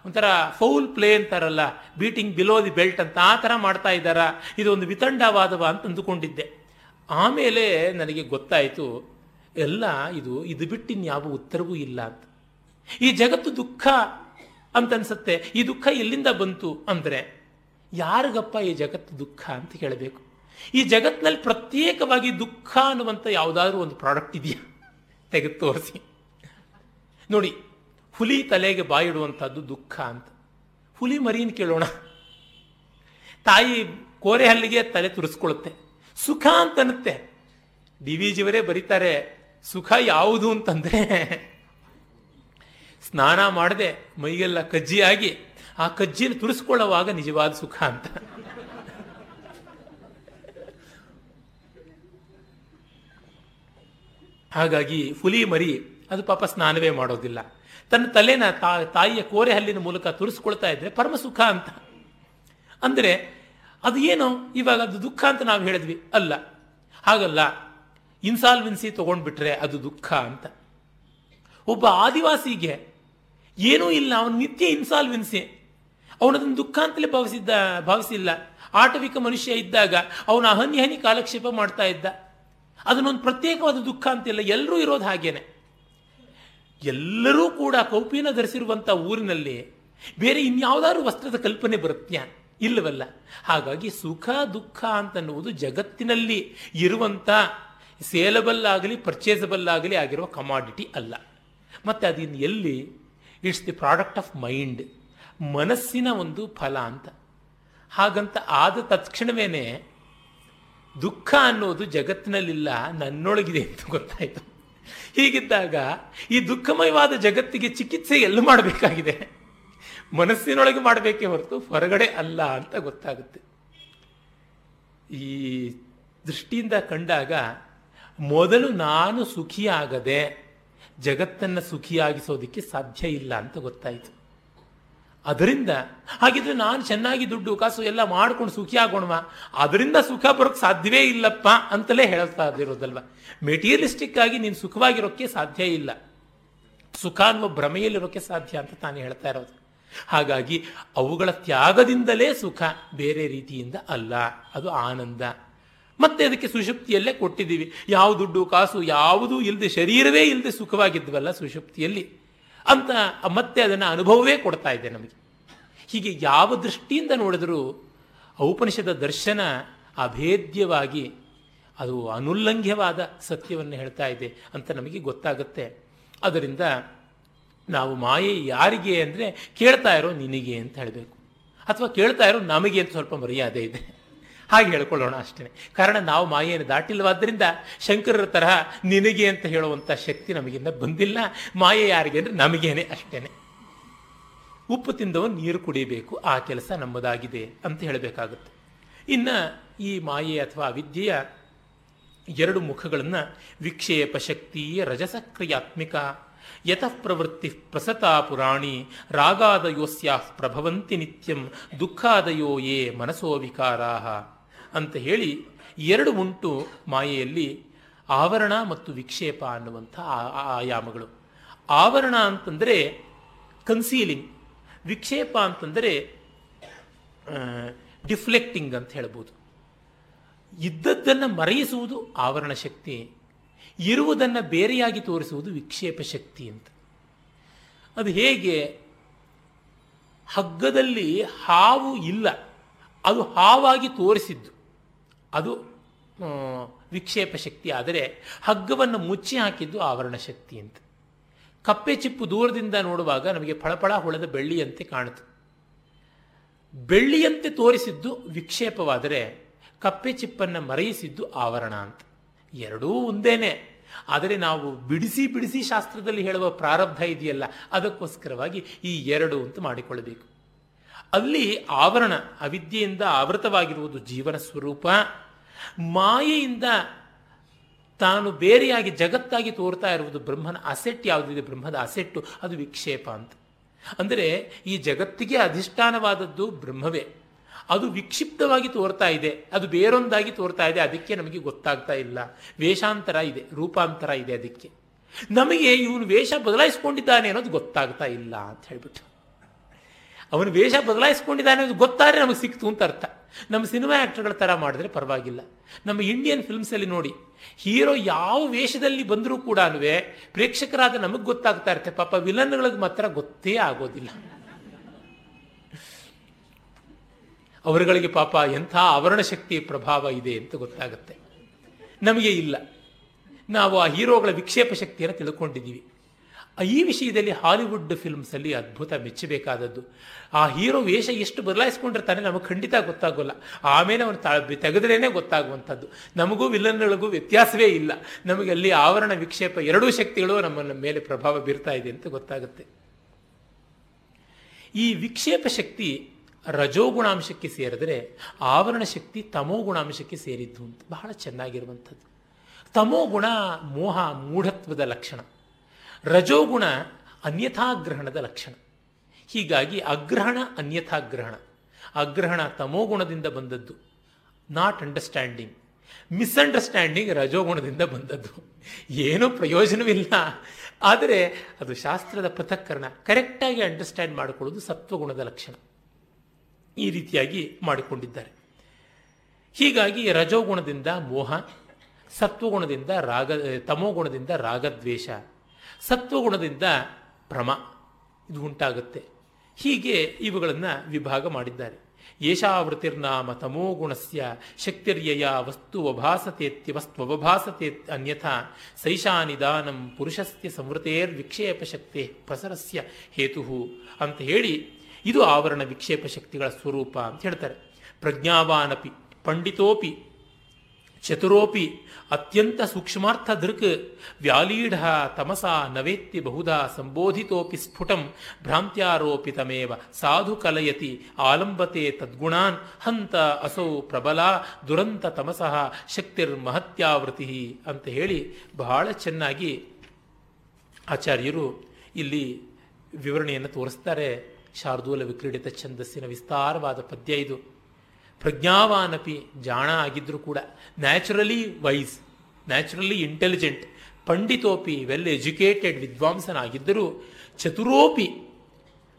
ಒಂಥರ ಫೌಲ್ ಪ್ಲೇ ಅಂತಾರಲ್ಲ ಬೀಟಿಂಗ್ ಬಿಲೋ ದಿ ಬೆಲ್ಟ್ ಅಂತ ಆ ಥರ ಮಾಡ್ತಾ ಇದ್ದಾರಾ? ಇದೊಂದು ವಿತಂಡವಾದವ ಅಂತ ಅಂದುಕೊಂಡಿದ್ದೆ. ಆಮೇಲೆ ನನಗೆ ಗೊತ್ತಾಯಿತು, ಎಲ್ಲ ಇದು ಇದು ಬಿಟ್ಟು ಇನ್ಯಾವ ಉತ್ತರವೂ ಇಲ್ಲ ಅಂತ. ಈ ಜಗತ್ತು ದುಃಖ ಅಂತ ಅನ್ಸುತ್ತೆ. ಈ ದುಃಖ ಎಲ್ಲಿಂದ ಬಂತು ಅಂದರೆ, ಯಾರಿಗಪ್ಪ ಈ ಜಗತ್ತು ದುಃಖ ಅಂತ ಹೇಳಬೇಕು? ಈ ಜಗತ್ತಿನಲ್ಲಿ ಪ್ರತ್ಯೇಕವಾಗಿ ದುಃಖ ಅನ್ನುವಂಥ ಯಾವುದಾದ್ರೂ ಒಂದು ಪ್ರಾಡಕ್ಟ್ ಇದೆಯಾ? ತೆಗೆದು ತೋರಿಸಿ ನೋಡಿ, ಹುಲಿ ತಲೆಗೆ ಬಾಯಿಡುವಂಥದ್ದು ದುಃಖ ಅಂತ. ಹುಲಿ ಮರಿನ ಕೇಳೋಣ. ತಾಯಿ ಕೋರೆ ಹಲ್ಲಿಗೆ ತಲೆ ತುರಿಸ್ಕೊಳ್ಳುತ್ತೆ ಸುಖ ಅಂತನ್ನುತ್ತೆ. ಡಿ ವಿ ಜಿಯವರೇ ಬರೀತಾರೆ, ಸುಖ ಯಾವುದು ಅಂತಂದ್ರೆ, ಸ್ನಾನ ಮಾಡದೆ ಮೈಗೆಲ್ಲ ಕಜ್ಜಿಯಾಗಿ ಆ ಕಜ್ಜಿನ ತುರಿಸ್ಕೊಳ್ಳುವಾಗ ನಿಜವಾದ ಸುಖ ಅಂತ. ಹಾಗಾಗಿ ಹುಲಿ ಮರಿ ಅದು ಪಾಪ ಸ್ನಾನವೇ ಮಾಡೋದಿಲ್ಲ. ತನ್ನ ತಲೆನ ತಾಯಿಯ ಕೋರೆ ಹಲ್ಲಿನ ಮೂಲಕ ತುರಿಸ್ಕೊಳ್ತಾ ಇದ್ರೆ ಪರಮ ಸುಖ ಅಂತ. ಅಂದರೆ ಅದು ಏನು ಇವಾಗ ಅದು ದುಃಖ ಅಂತ ನಾವು ಹೇಳಿದ್ವಿ. ಅಲ್ಲ. ಹಾಗಲ್ಲ. ಇನ್ಸಾಲ್ವೆನ್ಸಿ ತಗೊಂಡ್ಬಿಟ್ರೆ ಅದು ದುಃಖ ಅಂತ. ಒಬ್ಬ ಆದಿವಾಸಿಗೆ ಏನೂ ಇಲ್ಲ. ಅವನು ನಿತ್ಯ ಇನ್ಸಾಲ್ವೆನ್ಸಿ. ಅವನದನ್ನು ದುಃಖ ಅಂತಲೇ ಭಾವಿಸಿದ್ದ, ಭಾವಿಸಿಲ್ಲ. ಆಟವಿಕ ಮನುಷ್ಯ ಇದ್ದಾಗ ಅವನ ಹನಿ ಹನಿ ಕಾಲಕ್ಷೇಪ ಮಾಡ್ತಾ ಇದ್ದ. ಅದನ್ನೊಂದು ಪ್ರತ್ಯೇಕವಾದ ದುಃಖ ಅಂತಿಲ್ಲ. ಎಲ್ಲರೂ ಇರೋದು ಹಾಗೇನೆ. ಎಲ್ಲರೂ ಕೂಡ ಕೌಪಿನ ಧರಿಸಿರುವಂಥ ಊರಿನಲ್ಲಿ ಬೇರೆ ಇನ್ಯಾವುದಾದ್ರೂ ವಸ್ತ್ರದ ಕಲ್ಪನೆ ಬರುತ್ತ್ಯಾ? ಇಲ್ಲವಲ್ಲ. ಹಾಗಾಗಿ ಸುಖ, ದುಃಖ ಅಂತನ್ನುವುದು ಜಗತ್ತಿನಲ್ಲಿ ಇರುವಂಥ ಸೇಲಬಲ್ ಆಗಲಿ, ಪರ್ಚೇಸಬಲ್ ಆಗಲಿ ಆಗಿರುವ ಕಮಾಡಿಟಿ ಅಲ್ಲ. ಮತ್ತು ಅದಿನ್ನು ಎಲ್ಲಿ? It's the product of mind ಮನಸ್ಸಿನ ಒಂದು ಫಲ ಅಂತ. ಹಾಗಂತ ಆದ ತಕ್ಷಣವೇನೆ ದುಃಖ ಅನ್ನೋದು ಜಗತ್ತಿನಲ್ಲಿಲ್ಲ, ನನ್ನೊಳಗಿದೆ ಅಂತ ಗೊತ್ತಾಯಿತು. ಹೀಗಿದ್ದಾಗ ಈ ದುಃಖಮಯವಾದ ಜಗತ್ತಿಗೆ ಚಿಕಿತ್ಸೆ ಎಲ್ಲ ಮಾಡಬೇಕಾಗಿದೆ. ಮನಸ್ಸಿನೊಳಗೆ ಮಾಡಬೇಕೇ ಹೊರತು ಹೊರಗಡೆ ಅಲ್ಲ ಅಂತ ಗೊತ್ತಾಗುತ್ತೆ. ಈ ದೃಷ್ಟಿಯಿಂದ ಕಂಡಾಗ ಮೊದಲು ನಾನು ಸುಖಿಯಾಗದೆ ಜಗತ್ತನ್ನು ಸುಖಿಯಾಗಿಸೋದಕ್ಕೆ ಸಾಧ್ಯ ಇಲ್ಲ ಅಂತ ಗೊತ್ತಾಯಿತು. ಅದರಿಂದ, ಹಾಗಿದ್ರೆ ನಾನು ಚೆನ್ನಾಗಿ ದುಡ್ಡು, ಕಾಸು ಎಲ್ಲ ಮಾಡ್ಕೊಂಡು ಸುಖಿ ಅದರಿಂದ ಸುಖ ಬರೋಕ್ಕೆ ಸಾಧ್ಯವೇ ಇಲ್ಲಪ್ಪ ಅಂತಲೇ ಹೇಳ್ತಾ ಇರೋದಲ್ವ? ಮೆಟೀರಿಯಲಿಸ್ಟಿಕ್ ಆಗಿ ನೀನು ಸುಖವಾಗಿರೋಕ್ಕೆ ಸಾಧ್ಯ ಇಲ್ಲ. ಸುಖ ಅನ್ನುವ ಭ್ರಮೆಯಲ್ಲಿರೋಕ್ಕೆ ಸಾಧ್ಯ ಅಂತ ತಾನು ಹೇಳ್ತಾ ಇರೋದು. ಹಾಗಾಗಿ ಅವುಗಳ ತ್ಯಾಗದಿಂದಲೇ ಸುಖ ಬೇರೆ ರೀತಿಯಿಂದ ಅಲ್ಲ, ಅದು ಆನಂದ. ಮತ್ತೆ ಅದಕ್ಕೆ ಸುಷುಪ್ತಿಯಲ್ಲೇ ಕೊಟ್ಟಿದ್ದೀವಿ. ಯಾವ ದುಡ್ಡು, ಕಾಸು ಯಾವುದೂ ಇಲ್ಲದೆ ಶರೀರವೇ ಇಲ್ಲದೆ ಸುಖವಾಗಿದ್ವಲ್ಲ ಸುಷುಪ್ತಿಯಲ್ಲಿ. ಅಂತ ಮತ್ತೆ ಅದನ್ನು ಅನುಭವವೇ ಕೊಡ್ತಾ ಇದೆ ನಮಗೆ. ಹೀಗೆ ಯಾವ ದೃಷ್ಟಿಯಿಂದ ನೋಡಿದರೂ ಔಪನಿಷದ ದರ್ಶನ ಅಭೇದ್ಯವಾಗಿ ಅದು ಅನುಲ್ಲಂಘ್ಯವಾದ ಸತ್ಯವನ್ನು ಹೇಳ್ತಾ ಇದೆ ಅಂತ ನಮಗೆ ಗೊತ್ತಾಗುತ್ತೆ. ಅದರಿಂದ ನಾವು ಮಾಯೆ ಯಾರಿಗೆ ಅಂದರೆ ಕೇಳ್ತಾ ಇರೋ ನಿನಗೆ ಅಂತ ಹೇಳಬೇಕು. ಅಥವಾ ಕೇಳ್ತಾ ಇರೋ ನಮಗೆ ಅಂತ ಸ್ವಲ್ಪ ಮರ್ಯಾದೆ ಇದೆ. ಹಾಗೆ ಹೇಳ್ಕೊಳ್ಳೋಣ ಅಷ್ಟೇ ಕಾರಣ ನಾವು ಮಾಯೆಯನ್ನು ದಾಟಿಲ್ವಾದ್ದರಿಂದ ಶಂಕರರ ತರಹ ನಿನಗೆ ಅಂತ ಹೇಳುವಂಥ ಶಕ್ತಿ ನಮಗಿಂದ ಬಂದಿಲ್ಲ. ಮಾಯೆ ಯಾರಿಗೆ ಅಂದರೆ ನಮಗೇನೆ ಅಷ್ಟೇ ಉಪ್ಪು ತಿಂದವನು ನೀರು ಕುಡಿಯಬೇಕು, ಆ ಕೆಲಸ ನಮ್ಮದಾಗಿದೆ ಅಂತ ಹೇಳಬೇಕಾಗುತ್ತೆ. ಇನ್ನು ಈ ಮಾಯೆ ಅಥವಾ ವಿದ್ಯೆಯ ಎರಡು ಮುಖಗಳನ್ನು ವಿಕ್ಷೇಪ ಶಕ್ತಿ ರಜಸಕ್ರಿಯಾತ್ಮಿಕ ಯತಃ ಪ್ರವೃತ್ತಿ ಪ್ರಸತಾ ಪುರಾಣಿ, ರಾಗಾದಯೋಸ್ಯಾ ಪ್ರಭವಂತಿ ನಿತ್ಯಂ, ದುಃಖಾದಯೋ ಯೇ ಮನಸೋ ವಿಕಾರಾ ಅಂತ ಹೇಳಿ ಎರಡು ಉಂಟು ಮಾಯೆಯಲ್ಲಿ ಆವರಣ ಮತ್ತು ವಿಕ್ಷೇಪ ಅನ್ನುವಂಥ ಆಯಾಮಗಳು ಆವರಣ ಅಂತಂದರೆ ಕನ್ಸೀಲಿಂಗ್ ವಿಕ್ಷೇಪ ಅಂತಂದರೆ ಡಿಫ್ಲೆಕ್ಟಿಂಗ್ ಅಂತ ಹೇಳ್ಬೋದು. ಇದ್ದದ್ದನ್ನು ಮರೆಯಿಸುವುದು ಆವರಣ ಶಕ್ತಿ, ಇರುವುದನ್ನು ಬೇರೆಯಾಗಿ ತೋರಿಸುವುದು ವಿಕ್ಷೇಪ ಶಕ್ತಿ ಅಂತ. ಅದು ಹೇಗೆ? ಹಗ್ಗದಲ್ಲಿ ಹಾವು ಇಲ್ಲ, ಅದು ಹಾವಾಗಿ ತೋರಿಸಿದ್ದು. ಅದು ವಿಕ್ಷೇಪ ಶಕ್ತಿ. ಆದರೆ ಹಗ್ಗವನ್ನು ಮುಚ್ಚಿ ಹಾಕಿದ್ದು ಆವರಣ ಶಕ್ತಿ ಅಂತ. ಕಪ್ಪೆ ಚಿಪ್ಪು ದೂರದಿಂದ ನೋಡುವಾಗ ನಮಗೆ ಫಳಫಳ ಹೊಳೆದ ಬೆಳ್ಳಿಯಂತೆ ಕಾಣಿತು ಬೆಳ್ಳಿಯಂತೆ ತೋರಿಸಿದ್ದು ವಿಕ್ಷೇಪವಾದರೆ ಕಪ್ಪೆ ಚಿಪ್ಪನ್ನು ಮರೆಯಿಸಿದ್ದು ಆವರಣ ಅಂತ. ಎರಡೂ ಒಂದೇನೆ. ಆದರೆ ನಾವು ಬಿಡಿಸಿ ಬಿಡಿಸಿ ಶಾಸ್ತ್ರದಲ್ಲಿ ಹೇಳುವ ಪ್ರಾರಬ್ಧ ಇದೆಯಲ್ಲ, ಅದಕ್ಕೋಸ್ಕರವಾಗಿ ಈ ಎರಡು ಅಂತ ಮಾಡಿಕೊಳ್ಳಬೇಕು. ಅಲ್ಲಿ ಆವರಣ, ಅವಿದ್ಯೆಯಿಂದ ಆವೃತವಾಗಿರುವುದು ಜೀವನ ಸ್ವರೂಪ. ಮಾಯೆಯಿಂದ ತಾನು ಬೇರೆಯಾಗಿ ಜಗತ್ತಾಗಿ ತೋರ್ತಾ ಇರುವುದು ಬ್ರಹ್ಮನ ಅಸೆಟ್ ಯಾವುದಿದೆ ಬ್ರಹ್ಮದ ಅಸೆಟ್ಟು, ಅದು ವಿಕ್ಷೇಪ ಅಂತ. ಅಂದರೆ ಈ ಜಗತ್ತಿಗೆ ಅಧಿಷ್ಠಾನವಾದದ್ದು ಬ್ರಹ್ಮವೇ. ಅದು ವಿಕ್ಷಿಪ್ತವಾಗಿ ತೋರ್ತಾ ಇದೆ, ಅದು ಬೇರೊಂದಾಗಿ ತೋರ್ತಾ ಇದೆ, ಅದಕ್ಕೆ ನಮಗೆ ಗೊತ್ತಾಗ್ತಾ ಇಲ್ಲ. ವೇಷಾಂತರ ಇದೆ, ರೂಪಾಂತರ ಇದೆ ಅದಕ್ಕೆ. ನಮಗೆ ಇವನು ವೇಷ ಬದಲಾಯಿಸ್ಕೊಂಡಿದ್ದಾನೆ ಅನ್ನೋದು ಗೊತ್ತಾಗ್ತಾ ಇಲ್ಲ ಅಂತ ಹೇಳ್ಬಿಟ್ಟು. ಅವನು ವೇಷ ಬದಲಾಯಿಸ್ಕೊಂಡಿದ್ದಾನೆ ಅದು ಗೊತ್ತಾದ್ರೆ ನಮಗೆ ಸಿಕ್ತು ಅಂತ ಅರ್ಥ. ನಮ್ಮ ಸಿನಿಮಾ ಆ್ಯಕ್ಟರ್ಗಳ ಥರ ಮಾಡಿದ್ರೆ ಪರವಾಗಿಲ್ಲ. ನಮ್ಮ ಇಂಡಿಯನ್ ಫಿಲ್ಮ್ಸಲ್ಲಿ ನೋಡಿ, ಹೀರೋ ಯಾವ ವೇಷದಲ್ಲಿ ಬಂದರೂ ಕೂಡ ಪ್ರೇಕ್ಷಕರಾದ ನಮಗೆ ಗೊತ್ತಾಗ್ತಾ ಇರುತ್ತೆ. ಪಾಪ ವಿಲನ್ಗಳಿಗೆ ಮಾತ್ರ ಗೊತ್ತೇ ಆಗೋದಿಲ್ಲ. ಅವರುಗಳಿಗೆ ಪಾಪ ಎಂಥ ಆವರಣ ಶಕ್ತಿ ಪ್ರಭಾವ ಇದೆ ಅಂತ ಗೊತ್ತಾಗುತ್ತೆ. ನಮಗೆ ಇಲ್ಲ. ನಾವು ಆ ಹೀರೋಗಳ ವಿಕ್ಷೇಪ ಶಕ್ತಿಯನ್ನು ತಿಳ್ಕೊಂಡಿದ್ದೀವಿ. ಈ ವಿಷಯದಲ್ಲಿ ಹಾಲಿವುಡ್ ಫಿಲ್ಮ್ಸಲ್ಲಿ ಅದ್ಭುತ ಮೆಚ್ಚಬೇಕಾದದ್ದು. ಆ ಹೀರೋ ವೇಷ ಎಷ್ಟು ಬದಲಾಯಿಸ್ಕೊಂಡಿರ್ತಾನೆ ನಮಗೆ ಖಂಡಿತ ಗೊತ್ತಾಗೋಲ್ಲ. ಆಮೇಲೆ ಅವನು ತೆಗೆದ್ರೇನೆ ಗೊತ್ತಾಗುವಂಥದ್ದು. ನಮಗೂ ವಿಲನ್ಗಳಿಗೂ ವ್ಯತ್ಯಾಸವೇ ಇಲ್ಲ. ನಮಗೆ ಅಲ್ಲಿ ಆವರಣ ವಿಕ್ಷೇಪ ಎರಡೂ ಶಕ್ತಿಗಳು ನಮ್ಮ ಮೇಲೆ ಪ್ರಭಾವ ಬೀರ್ತಾ ಇದೆ ಅಂತ ಗೊತ್ತಾಗುತ್ತೆ. ಈ ವಿಕ್ಷೇಪ ಶಕ್ತಿ ರಜೋಗುಣಾಂಶಕ್ಕೆ ಸೇರಿದ್ರೆ ಆವರಣ ಶಕ್ತಿ ತಮೋ ಗುಣಾಂಶಕ್ಕೆ ಸೇರಿದ್ದು ಅಂತ ಬಹಳ ಚೆನ್ನಾಗಿರುವಂಥದ್ದು. ತಮೋ ಗುಣ ಮೋಹ ಮೂಢತ್ವದ ಲಕ್ಷಣ. ರಜೋಗುಣ ಅನ್ಯಥಾಗ್ರಹಣದ ಲಕ್ಷಣ. ಹೀಗಾಗಿ ಅಗ್ರಹಣ ಅನ್ಯಥಾಗ್ರಹಣ. ಅಗ್ರಹಣ ತಮೋಗುಣದಿಂದ ಬಂದದ್ದು. ನಾಟ್ ಅಂಡರ್ಸ್ಟ್ಯಾಂಡಿಂಗ್ ಮಿಸ್ಅಂಡರ್ಸ್ಟ್ಯಾಂಡಿಂಗ್ ರಜೋಗುಣದಿಂದ ಬಂದದ್ದು. ಏನೂ ಪ್ರಯೋಜನವಿಲ್ಲ. ಆದರೆ ಅದು ಶಾಸ್ತ್ರದ ಪೃಥಕ್ಕರಣ. ಕರೆಕ್ಟಾಗಿ ಅಂಡರ್ಸ್ಟ್ಯಾಂಡ್ ಮಾಡಿಕೊಳ್ಳೋದು ಸತ್ವಗುಣದ ಲಕ್ಷಣ. ಈ ರೀತಿಯಾಗಿ ಮಾಡಿಕೊಂಡಿದ್ದಾರೆ. ಹೀಗಾಗಿ ರಜೋಗುಣದಿಂದ ಮೋಹ, ಸತ್ವಗುಣದಿಂದ ರಾಗ, ತಮೋಗುಣದಿಂದ ರಾಗದ್ವೇಷ. ಸತ್ವಗುಣದಿಂದ ಭ್ರಮ, ಇದು ಉಂಟಾಗುತ್ತೆ. ಹೀಗೆ ಇವುಗಳನ್ನು ವಿಭಾಗ ಮಾಡಿದ್ದಾರೆ. ಏಷಾವೃತಿರ್ನಾಮ ತಮೋಗುಣಸ್ಯ ಶಕ್ತಿರ್ಯಯ ವಸ್ತು ವಸ್ತುವಭಾಸತೆ ವಸ್ತ್ವಭಾಸತೆ ಅನ್ಯಥಾ ಸೈಷಾ ನಿಧಾನಂ ಪುರುಷಸ್ಯ ಸಂವೃತೇರ್ ವಿಕ್ಷೇಪ ಶಕ್ತಿ ಪ್ರಸರಸ್ಯ ಹೇತು ಅಂತ ಹೇಳಿ ಇದು ಆವರಣ ವಿಕ್ಷೇಪ ಶಕ್ತಿಗಳ ಸ್ವರೂಪ ಅಂತ ಹೇಳ್ತಾರೆ. ಪ್ರಜ್ಞಾವಾನಪಿ, ಪಂಡಿತೋಪಿ ಚತುರೋಪಿ ಅತ್ಯಂತ ಸೂಕ್ಷ್ಮಾರ್ಥ ದೃಕ್ ವ್ಯಾಲೀಢ ತಮಸ ನವೇತ್ತಿ ಬಹುಧಾ ಸಂಬೋಧಿತೋಪಿ ಸ್ಫುಟಂ ಭ್ರಾಂತ್ಯಾರೋಪಿತಮೇವ ಸಾಧು ಕಲಯತಿ ಆಲಂಬತೆ ತದ್ಗುಣಾನ್ ಹಂತ ಅಸೌ ಪ್ರಬಲ ದುರಂತ ತಮಸಃ ಶಕ್ತಿರ್ ಶಕ್ತಿರ್ಮಹತ್ಯಾವೃತಿ ಅಂತ ಹೇಳಿ ಬಹಳ ಚೆನ್ನಾಗಿ ಆಚಾರ್ಯರು ಇಲ್ಲಿ ವಿವರಣೆಯನ್ನು ತೋರಿಸ್ತಾರೆ ಶಾರ್ದೂಲ ವಿಕ್ರೀಡಿತ ಛಂದಸ್ಸಿನ ವಿಸ್ತಾರವಾದ ಪದ್ಯ ಇದು. ಪ್ರಜ್ಞಾವಾನಪಿ ಜಾಣ ಆಗಿದ್ದರೂ ಕೂಡ ನ್ಯಾಚುರಲಿ ವೈಸ್, ನ್ಯಾಚುರಲಿ ಇಂಟೆಲಿಜೆಂಟ್, ಪಂಡಿತೋಪಿ, ವೆಲ್ ಎಜುಕೇಟೆಡ್, ವಿದ್ವಾಂಸನಾಗಿದ್ದರೂ ಚತುರೋಪಿ,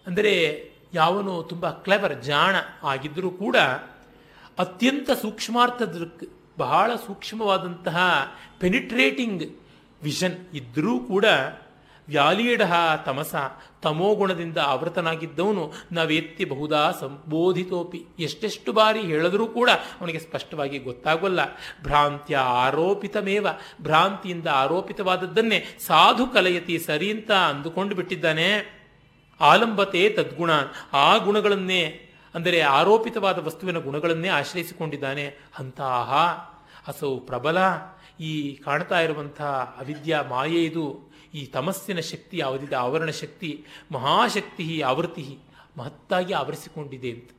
ಅಂದರೆ ಯಾವನು ತುಂಬ ಕ್ಲೆವರ್, ಜಾಣ ಆಗಿದ್ದರೂ ಕೂಡ ಅತ್ಯಂತ ಸೂಕ್ಷ್ಮಾರ್ಥ ಬಹಳ ಸೂಕ್ಷ್ಮವಾದಂತಹ ಪೆನಿಟ್ರೇಟಿಂಗ್ ವಿಷನ್ ಇದ್ದರೂ ಕೂಡ ವ್ಯಾಲೀಢ ತಮಸ ತಮೋಗುಣದಿಂದ ಆವೃತನಾಗಿದ್ದವನು ನಾವೆತ್ತಿ ಬಹುದಾ ಸಂಬೋಧಿತೋಪಿ. ಎಷ್ಟೆಷ್ಟು ಬಾರಿ ಹೇಳಿದ್ರೂ ಕೂಡ ಅವನಿಗೆ ಸ್ಪಷ್ಟವಾಗಿ ಗೊತ್ತಾಗೋಲ್ಲ. ಭ್ರಾಂತ್ಯ ಆರೋಪಿತಮೇವ. ಭ್ರಾಂತಿಯಿಂದ ಆರೋಪಿತವಾದದ್ದನ್ನೇ ಸಾಧು ಕಲಯತಿ ಸರಿ ಅಂತ ಅಂದುಕೊಂಡು ಬಿಟ್ಟಿದ್ದಾನೆ. ಆಲಂಬತೆ ತದ್ಗುಣ. ಆ ಗುಣಗಳನ್ನೇ, ಅಂದರೆ ಆರೋಪಿತವಾದ ವಸ್ತುವಿನ ಗುಣಗಳನ್ನೇ ಆಶ್ರಯಿಸಿಕೊಂಡಿದ್ದಾನೆ. ಅಂತಹ. ಅಸೌ ಪ್ರಬಲ. ಈ ಕಾಣ್ತಾ ಇರುವಂತಹ ಅವಿದ್ಯಾ ಮಾಯೆ ಇದು. ಈ ತಮಸ್ಸಿನ ಶಕ್ತಿ ಯಾವುದಿದೆ? ಆವರಣ ಶಕ್ತಿ, ಮಹಾಶಕ್ತಿ, ಆವೃತ್ತಿ ಮಹತ್ತಾಗಿ ಆವರಿಸಿಕೊಂಡಿದೆ ಅಂತ.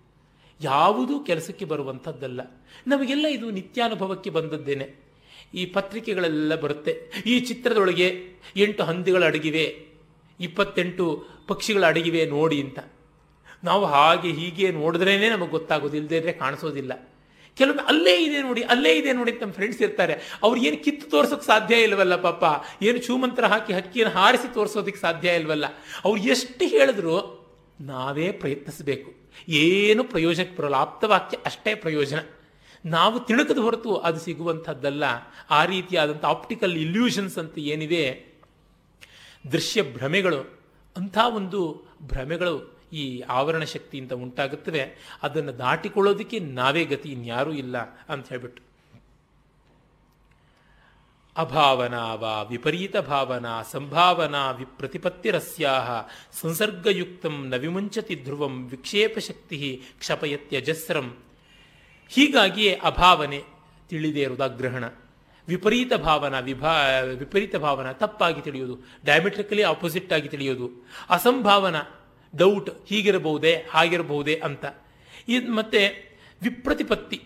ಯಾವುದೂ ಕೆಲಸಕ್ಕೆ ಬರುವಂಥದ್ದಲ್ಲ. ನಮಗೆಲ್ಲ ಇದು ನಿತ್ಯಾನುಭವಕ್ಕೆ ಬಂದದ್ದೇನೆ. ಈ ಪತ್ರಿಕೆಗಳೆಲ್ಲ ಬರುತ್ತೆ. ಈ ಚಿತ್ರದೊಳಗೆ ಎಂಟು ಹಂದಿಗಳು ಅಡಗಿವೆ. ಇಪ್ಪತ್ತೆಂಟು ಪಕ್ಷಿಗಳು ಅಡಗಿವೆ ನೋಡಿ ಅಂತ. ನಾವು ಹಾಗೆ ಹೀಗೆ ನೋಡಿದ್ರೇ ನಮಗೆ ಗೊತ್ತಾಗೋದು ಕಾಣಿಸೋದಿಲ್ಲ. ಕೆಲವೊಮ್ಮೆ ಅಲ್ಲೇ ಇದೆ ನೋಡಿ, ಅಲ್ಲೇ ಇದೆ ನೋಡಿ ನಮ್ಮ ಫ್ರೆಂಡ್ಸ್ ಇರ್ತಾರೆ. ಅವ್ರು ಏನು ಕಿತ್ತು ತೋರ್ಸೋಕೆ ಸಾಧ್ಯ ಇಲ್ವಲ್ಲ ಪಾಪ? ಏನು ಚೂಮಂತ್ರ ಹಾಕಿ ಹಕ್ಕಿಯನ್ನು ಹಾರಿಸಿ ತೋರಿಸೋದಕ್ಕೆ ಸಾಧ್ಯ ಇಲ್ವಲ್ಲ? ಅವ್ರು ಎಷ್ಟು ಹೇಳಿದ್ರು ನಾವೇ ಪ್ರಯತ್ನಿಸಬೇಕು. ಏನು ಪ್ರಯೋಜನಕ್ಕೆ ಬರೋಲ್ಲ. ಆಪ್ತವಾಕ್ಯ ಅಷ್ಟೇ ಪ್ರಯೋಜನ. ನಾವು ತಿಳುಕದ ಹೊರತು ಅದು ಸಿಗುವಂಥದ್ದಲ್ಲ. ಆ ರೀತಿಯಾದಂಥ ಆಪ್ಟಿಕಲ್ ಇಲ್ಯೂಷನ್ಸ್ ಅಂತ ಏನಿದೆ? ದೃಶ್ಯ ಭ್ರಮೆಗಳು. ಅಂಥ ಒಂದು ಭ್ರಮೆಗಳು ಈ ಆವರಣ ಶಕ್ತಿಯಿಂದ ಉಂಟಾಗುತ್ತವೆ. ಅದನ್ನು ದಾಟಿಕೊಳ್ಳೋದಕ್ಕೆ ನಾವೇ ಗತಿ, ಇನ್ಯಾರೂ ಇಲ್ಲ ಅಂತ ಹೇಳ್ಬಿಟ್ಟು. ಅಭಾವನಾ ವಾ ವಿಪರೀತ ಭಾವನಾ ಸಂಭಾವನಾ ವಿಪ್ರತಿಪತ್ತಿರಸ್ಯಾಹ ಸಂಸರ್ಗಯುಕ್ತಂ ನ ವಿಮುಂಚತಿ ಧ್ರುವಂ ವಿಕ್ಷೇಪ ಶಕ್ತಿ ಕ್ಷಪಯತ್ಯಜಸ್ರಂ. ಹೀಗಾಗಿಯೇ ಅಭಾವನೆ ತಿಳಿದೇ ಇರುವುದು ಅಗ್ರಹಣ. ವಿಪರೀತ ಭಾವನ ವಿಭಾ ವಿಪರೀತ ಭಾವನ ತಪ್ಪಾಗಿ ತಿಳಿಯೋದು ಡಯಾಮೆಟ್ರಿಕಲಿ ಆಪೋಸಿಟ್ ಆಗಿ ತಿಳಿಯೋದು ಅಸಂಭಾವನ ಡೌಟ್ ಹೀಗಿರಬಹುದೇ, ಹಾಗಿರಬಹುದೇ ಅಂತ. ಇದು ಮತ್ತೆ ವಿಪ್ರತಿಪತ್ತಿ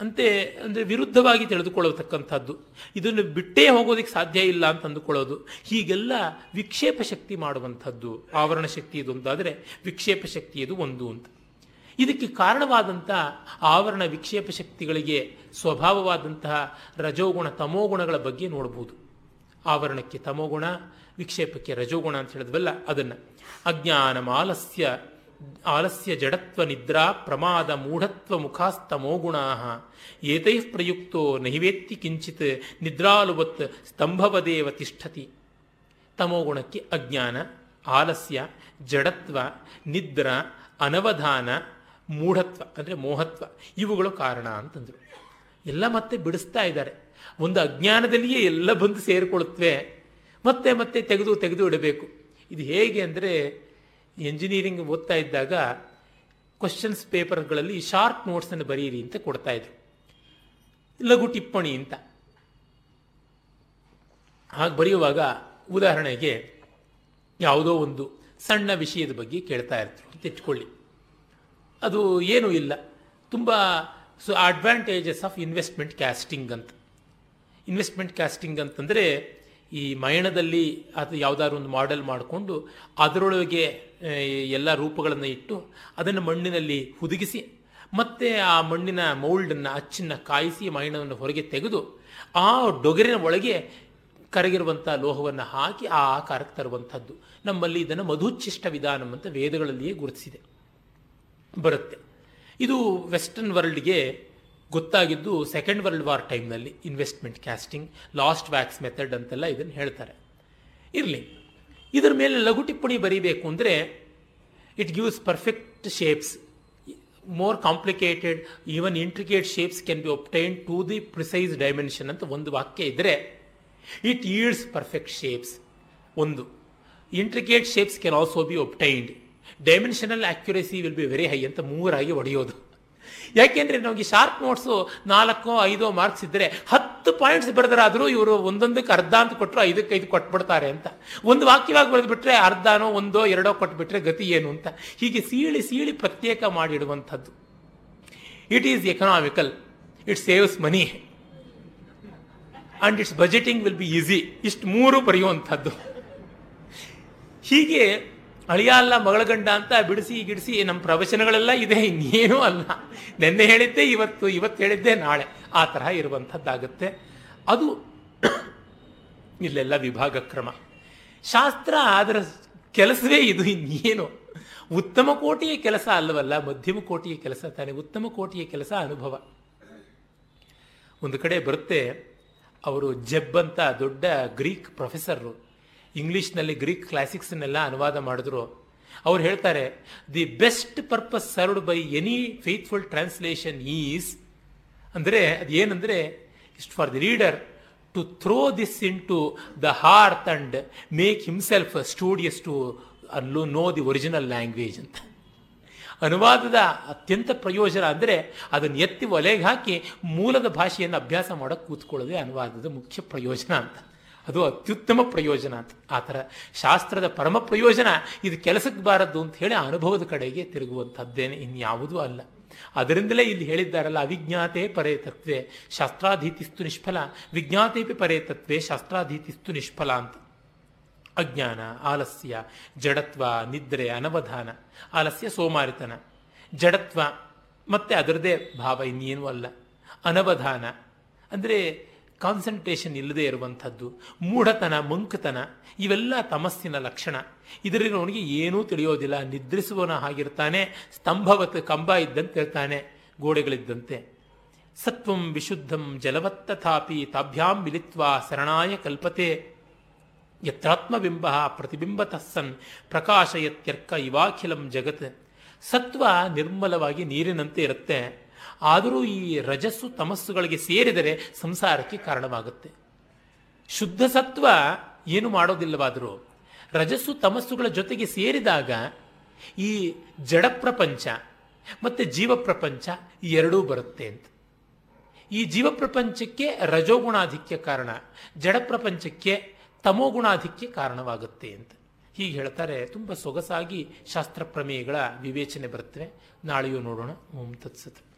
ಅಂತೆ ಅಂದರೆ ವಿರುದ್ಧವಾಗಿ ತಿಳಿದುಕೊಳ್ಳತಕ್ಕಂಥದ್ದು. ಇದನ್ನು ಬಿಟ್ಟೇ ಹೋಗೋದಕ್ಕೆ ಸಾಧ್ಯ ಇಲ್ಲ ಅಂತ ಅಂದುಕೊಳ್ಳೋದು. ಹೀಗೆಲ್ಲ ವಿಕ್ಷೇಪ ಶಕ್ತಿ ಮಾಡುವಂಥದ್ದು. ಆವರಣ ಶಕ್ತಿ ಇದು ಅಂತಾದರೆ ವಿಕ್ಷೇಪ ಶಕ್ತಿ ಇದು ಒಂದು ಅಂತ. ಇದಕ್ಕೆ ಕಾರಣವಾದಂಥ ಆವರಣ ವಿಕ್ಷೇಪ ಶಕ್ತಿಗಳಿಗೆ ಸ್ವಭಾವವಾದಂತಹ ರಜೋಗುಣ ತಮೋಗುಣಗಳ ಬಗ್ಗೆ ನೋಡಬಹುದು ಆವರಣಕ್ಕೆ ತಮೋಗುಣ ವಿಕ್ಷೇಪಕ್ಕೆ ರಜೋಗುಣ ಅಂತ ಹೇಳಿದ್ವಲ್ಲ ಅದನ್ನು. ಅಜ್ಞಾನ ಆಲಸ್ಯ ಆಲಸ್ಯ ಜಡತ್ವ ನಿದ್ರಾ ಪ್ರಮಾದ ಮೂಢತ್ವ ಮುಖಾಸ್ತಮೋಗುಣಾ ಏತೈ ಪ್ರಯುಕ್ತೋ ನಹಿವೇತ್ತಿ ಕಿಂಚಿತ್ ನಿದ್ರಾಲುವತ್ ಸ್ತಂಭವದೇವ ತಿಷ್ಠತಿ. ತಮೋಗುಣಕ್ಕೆ ಅಜ್ಞಾನ, ಆಲಸ್ಯ, ಜಡತ್ವ, ನಿದ್ರ, ಅನವಧಾನ, ಮೂಢತ್ವ ಅಂದರೆ ಮೋಹತ್ವ ಇವುಗಳು ಕಾರಣ ಅಂತಂದರು. ಎಲ್ಲ ಮತ್ತೆ ಬಿಡಿಸ್ತಾ ಇದ್ದಾರೆ. ಒಂದು ಅಜ್ಞಾನದಲ್ಲಿಯೇ ಎಲ್ಲ ಬಂದು ಸೇರಿಕೊಳ್ಳುತ್ತವೆ ಮತ್ತೆ ಮತ್ತೆ ತೆಗೆದು ತೆಗೆದು ಇಡಬೇಕು. ಇದು ಹೇಗೆ ಅಂದರೆ ಎಂಜಿನಿಯರಿಂಗ್ ಓದ್ತಾ ಇದ್ದಾಗ ಕ್ವಶನ್ಸ್ ಪೇಪರ್ಗಳಲ್ಲಿ ಶಾರ್ಟ್ ನೋಟ್ಸನ್ನು ಬರೀರಿ ಅಂತ ಕೊಡ್ತಾ ಇದ್ರು. ಲಘು ಟಿಪ್ಪಣಿ ಅಂತ. ಹಾಗೆ ಬರೆಯುವಾಗ ಉದಾಹರಣೆಗೆ ಯಾವುದೋ ಒಂದು ಸಣ್ಣ ವಿಷಯದ ಬಗ್ಗೆ ಕೇಳ್ತಾ ಇರ್ತರು ಅಂತ ಅದು ಏನೂ ಇಲ್ಲ. ತುಂಬ so advantages of investment casting ಅಂತ. ಇನ್ವೆಸ್ಟ್ಮೆಂಟ್ ಕ್ಯಾಸ್ಟಿಂಗ್ ಅಂತಂದರೆ ಈ ಮಯಣದಲ್ಲಿ ಅದು ಯಾವುದಾದ್ರು ಒಂದು ಮಾಡೆಲ್ ಮಾಡಿಕೊಂಡು ಅದರೊಳಗೆ ಎಲ್ಲ ರೂಪಗಳನ್ನು ಇಟ್ಟು ಅದನ್ನು ಮಣ್ಣಿನಲ್ಲಿ ಹುದುಗಿಸಿ ಮತ್ತೆ ಆ ಮಣ್ಣಿನ ಮೌಲ್ಡನ್ನು, ಅಚ್ಚನ್ನು ಕಾಯಿಸಿ ಮೈಣವನ್ನು ಹೊರಗೆ ತೆಗೆದು ಆ ಡೊಗರಿನ ಒಳಗೆ ಕರಗಿರುವಂಥ ಲೋಹವನ್ನು ಹಾಕಿ ಆ ಆಕಾರಕ್ಕೆ ತರುವಂಥದ್ದು. ನಮ್ಮಲ್ಲಿ ಇದನ್ನು ಮಧುಚ್ಛಿಷ್ಟ ವಿಧಾನ ಅಂತ ವೇದಗಳಲ್ಲಿಯೇ ಗುರುತಿಸಿದೆ. ಬರುತ್ತೆ. ಇದು ವೆಸ್ಟರ್ನ್ ವರ್ಲ್ಡ್ಗೆ ಗೊತ್ತಾಗಿದ್ದು ಸೆಕೆಂಡ್ ವರ್ಲ್ಡ್ ವಾರ್ ಟೈಮ್ನಲ್ಲಿ investment casting lost wax method ಅಂತೆಲ್ಲ ಇದನ್ನು ಹೇಳ್ತಾರೆ. ಇರಲಿ, ಇದರ ಮೇಲೆ ಲಘು ಟಿಪ್ಪಣಿ ಬರೀಬೇಕು ಅಂದರೆ it gives perfect shapes more complicated even intricate shapes can be obtain to the precise dimension ಅಂತ ಒಂದು ವಾಕ್ಯ ಇದ್ದರೆ ಇಟ್ ಈಡ್ಸ್ ಪರ್ಫೆಕ್ಟ್ ಶೇಪ್ಸ್ ಒಂದು intricate shapes can also be obtained dimensional accuracy will be very high ಅಂತ ಮೂರಾಗಿ ಹೊಡೆಯೋದು ಯಾಕೆಂದ್ರೆ ನಮಗೆ ಶಾರ್ಪ್ ನೋಟ್ಸು ನಾಲ್ಕೋ, ಐದೋ ಮಾರ್ಕ್ಸ್ ಇದ್ದರೆ ಹತ್ತು ಪಾಯಿಂಟ್ಸ್ ಬರೆದರಾದರೂ ಇವರು ಒಂದೊಂದಕ್ಕೆ ಅರ್ಧ ಅಂತ ಕೊಟ್ಟರು ಐದಕ್ಕೆ ಐದು ಕೊಟ್ಬಿಡ್ತಾರೆ ಅಂತ. ಒಂದು ವಾಕ್ಯವಾಗಿ ಬರೆದ್ಬಿಟ್ರೆ ಅರ್ಧನೋ, ಒಂದೋ, ಎರಡೋ ಕೊಟ್ಬಿಟ್ರೆ ಗತಿ ಏನು ಅಂತ. ಹೀಗೆ ಸೀಳಿ ಸೀಳಿ ಪ್ರತ್ಯೇಕ ಮಾಡಿಡುವಂಥದ್ದು. It is economical it saves money and its budgeting will be easy ಇಷ್ಟು ಮೂರು ಬರೆಯುವಂಥದ್ದು. ಹೀಗೆ ಅಳಿಯ ಅಲ್ಲ, ಮಗಳ ಗಂಡ ಅಂತ ಬಿಡಿಸಿ ಗಿಡಿಸಿ ನಮ್ಮ ಪ್ರವಚನಗಳೆಲ್ಲ ಇದೆ, ಇನ್ನೇನೂ ಅಲ್ಲ. ನಿನ್ನೆ ಹೇಳಿದ್ದೆ, ಇವತ್ತು ಇವತ್ತು ಹೇಳಿದ್ದೆ, ನಾಳೆ. ಆ ತರಹ ಇರುವಂಥದ್ದಾಗುತ್ತೆ. ಅದು *coughs* ಇಲ್ಲೆಲ್ಲ ವಿಭಾಗ ಕ್ರಮ. ಶಾಸ್ತ್ರ ಅದರ ಕೆಲಸವೇ ಇದು, ಇನ್ನೇನು. ಉತ್ತಮ ಕೋಟಿಯ ಕೆಲಸ ಅಲ್ಲವಲ್ಲ, ಮಧ್ಯಮ ಕೋಟಿಯ ಕೆಲಸ ತಾನೆ. ಉತ್ತಮ ಕೋಟಿಯ ಕೆಲಸ ಅನುಭವ. ಒಂದು ಕಡೆ ಬರುತ್ತೆ, ಅವರು ಜೆಬ್ ಅಂತ ದೊಡ್ಡ ಗ್ರೀಕ್ ಪ್ರೊಫೆಸರು ಇಂಗ್ಲಿಷ್ನಲ್ಲಿ ಗ್ರೀಕ್ ಕ್ಲಾಸಿಕ್ಸ್ನೆಲ್ಲ ಅನುವಾದ ಮಾಡಿದ್ರು. ಅವ್ರು ಹೇಳ್ತಾರೆ, the best purpose served by any faithful translation is ಅಂದರೆ ಅದು ಏನಂದರೆ is to for the reader to throw this into the hearth and make himself studious to ಅಲ್ಲೂ ನೋ ದಿ ಒರಿಜಿನಲ್ ಲ್ಯಾಂಗ್ವೇಜ್ ಅಂತ. ಅನುವಾದದ ಅತ್ಯಂತ ಪ್ರಯೋಜನ ಅಂದರೆ ಅದನ್ನು ಎತ್ತಿ ಒಲೆಗೆ ಹಾಕಿ ಮೂಲದ ಭಾಷೆಯನ್ನು ಅಭ್ಯಾಸ ಮಾಡೋಕ್ಕೆ ಕೂತ್ಕೊಳ್ಳೋದೇ ಅನುವಾದದ ಮುಖ್ಯ ಪ್ರಯೋಜನ ಅಂತ. ಅದು ಅತ್ಯುತ್ತಮ ಪ್ರಯೋಜನ. ಅಂತ ಆ ಥರ ಶಾಸ್ತ್ರದ ಪರಮ ಪ್ರಯೋಜನ ಇದು ಕೆಲಸಕ್ಕೆ ಬಾರದ್ದು ಅಂತ ಹೇಳಿ ಅನುಭವದ ಕಡೆಗೆ ತಿರುಗುವಂಥದ್ದೇನೆ, ಇನ್ಯಾವುದೂ ಅಲ್ಲ. ಅದರಿಂದಲೇ ಇಲ್ಲಿ ಹೇಳಿದ್ದಾರಲ್ಲ, ಅವಿಜ್ಞಾತೆ ಪರೇ ತತ್ವೇ, ಶಾಸ್ತ್ರಾಧೀತಿಸ್ತು ನಿಷ್ಫಲ. ವಿಜ್ಞಾತೇಪಿ ಪರೇ ತತ್ವೆ, ಶಾಸ್ತ್ರಾಧೀತಿಸ್ತು ನಿಷ್ಫಲ ಅಂತ. ಅಜ್ಞಾನ, ಆಲಸ್ಯ, ಜಡತ್ವ, ನಿದ್ರೆ, ಅನವಧಾನ, ಆಲಸ್ಯ, ಸೋಮಾರಿತನ. ಜಡತ್ವ ಮತ್ತೆ ಅದರದೇ ಭಾವ ಇನ್ನೇನೂ ಅಲ್ಲ. ಅನವಧಾನ. ಅಂದರೆ ಕಾನ್ಸಂಟ್ರೇಷನ್ ಇಲ್ಲದೆ ಇರುವಂಥದ್ದು, ಮೂಢತನ, ಮಂಕತನ, ಇವೆಲ್ಲ ತಮಸ್ಸಿನ ಲಕ್ಷಣ. ಇದರವನಿಗೆ ಏನೂ ತಿಳಿಯೋದಿಲ್ಲ. ನಿದ್ರಿಸುವನ ಹಾಗಿರ್ತಾನೆ, ಸ್ತಂಭವತ್ ಕಂಬ ಇದ್ದಂತೆ ಇರ್ತಾನೆ ಗೋಡೆಗಳಿದ್ದಂತೆ. ಸತ್ವಂ ವಿಶುದ್ಧಂ ಜಲವತ್ತಥಾಪಿ ತಾಭ್ಯಾಂ ಮಿಲಿತ್ವ ಶರಣಾಯ ಕಲ್ಪತೆ. ಯತ್ರಾತ್ಮಬಿಂಬ ಪ್ರತಿಬಿಂಬತಃ ಸನ್ ಪ್ರಕಾಶಯತ್ಯರ್ಕ ಇವಾಖಿಲಂ ಜಗತ್. ಸತ್ವ ನಿರ್ಮಲವಾಗಿ ನೀರಿನಂತೆ ಇರುತ್ತೆ. ಆದರೂ ಈ ರಜಸ್ಸು ತಮಸ್ಸುಗಳಿಗೆ ಸೇರಿದರೆ ಸಂಸಾರಕ್ಕೆ ಕಾರಣವಾಗುತ್ತೆ. ಶುದ್ಧ ಸತ್ವ ಏನು ಮಾಡೋದಿಲ್ಲವಾದರೂ ರಜಸ್ಸು ತಮಸ್ಸುಗಳ ಜೊತೆಗೆ ಸೇರಿದಾಗ ಈ ಜಡ ಪ್ರಪಂಚ ಮತ್ತು ಜೀವ ಪ್ರಪಂಚ ಈ ಎರಡೂ ಬರುತ್ತೆ ಅಂತ. ಈ ಜೀವ ಪ್ರಪಂಚಕ್ಕೆ ರಜೋಗುಣಾಧಿಕ್ಯ ಕಾರಣ, ಜಡ ಪ್ರಪಂಚಕ್ಕೆ ತಮೋಗುಣಾಧಿಕ್ಯ ಕಾರಣವಾಗುತ್ತೆ ಅಂತ. ಹೀಗೆ ಹೇಳ್ತಾರೆ ತುಂಬ ಸೊಗಸಾಗಿ ಶಾಸ್ತ್ರ ಪ್ರಮೇಯಗಳ ವಿವೇಚನೆ ಬರುತ್ತವೆ ನಾಳೆಯೂ ನೋಡೋಣ. ಓಂ ತತ್ಸತ್.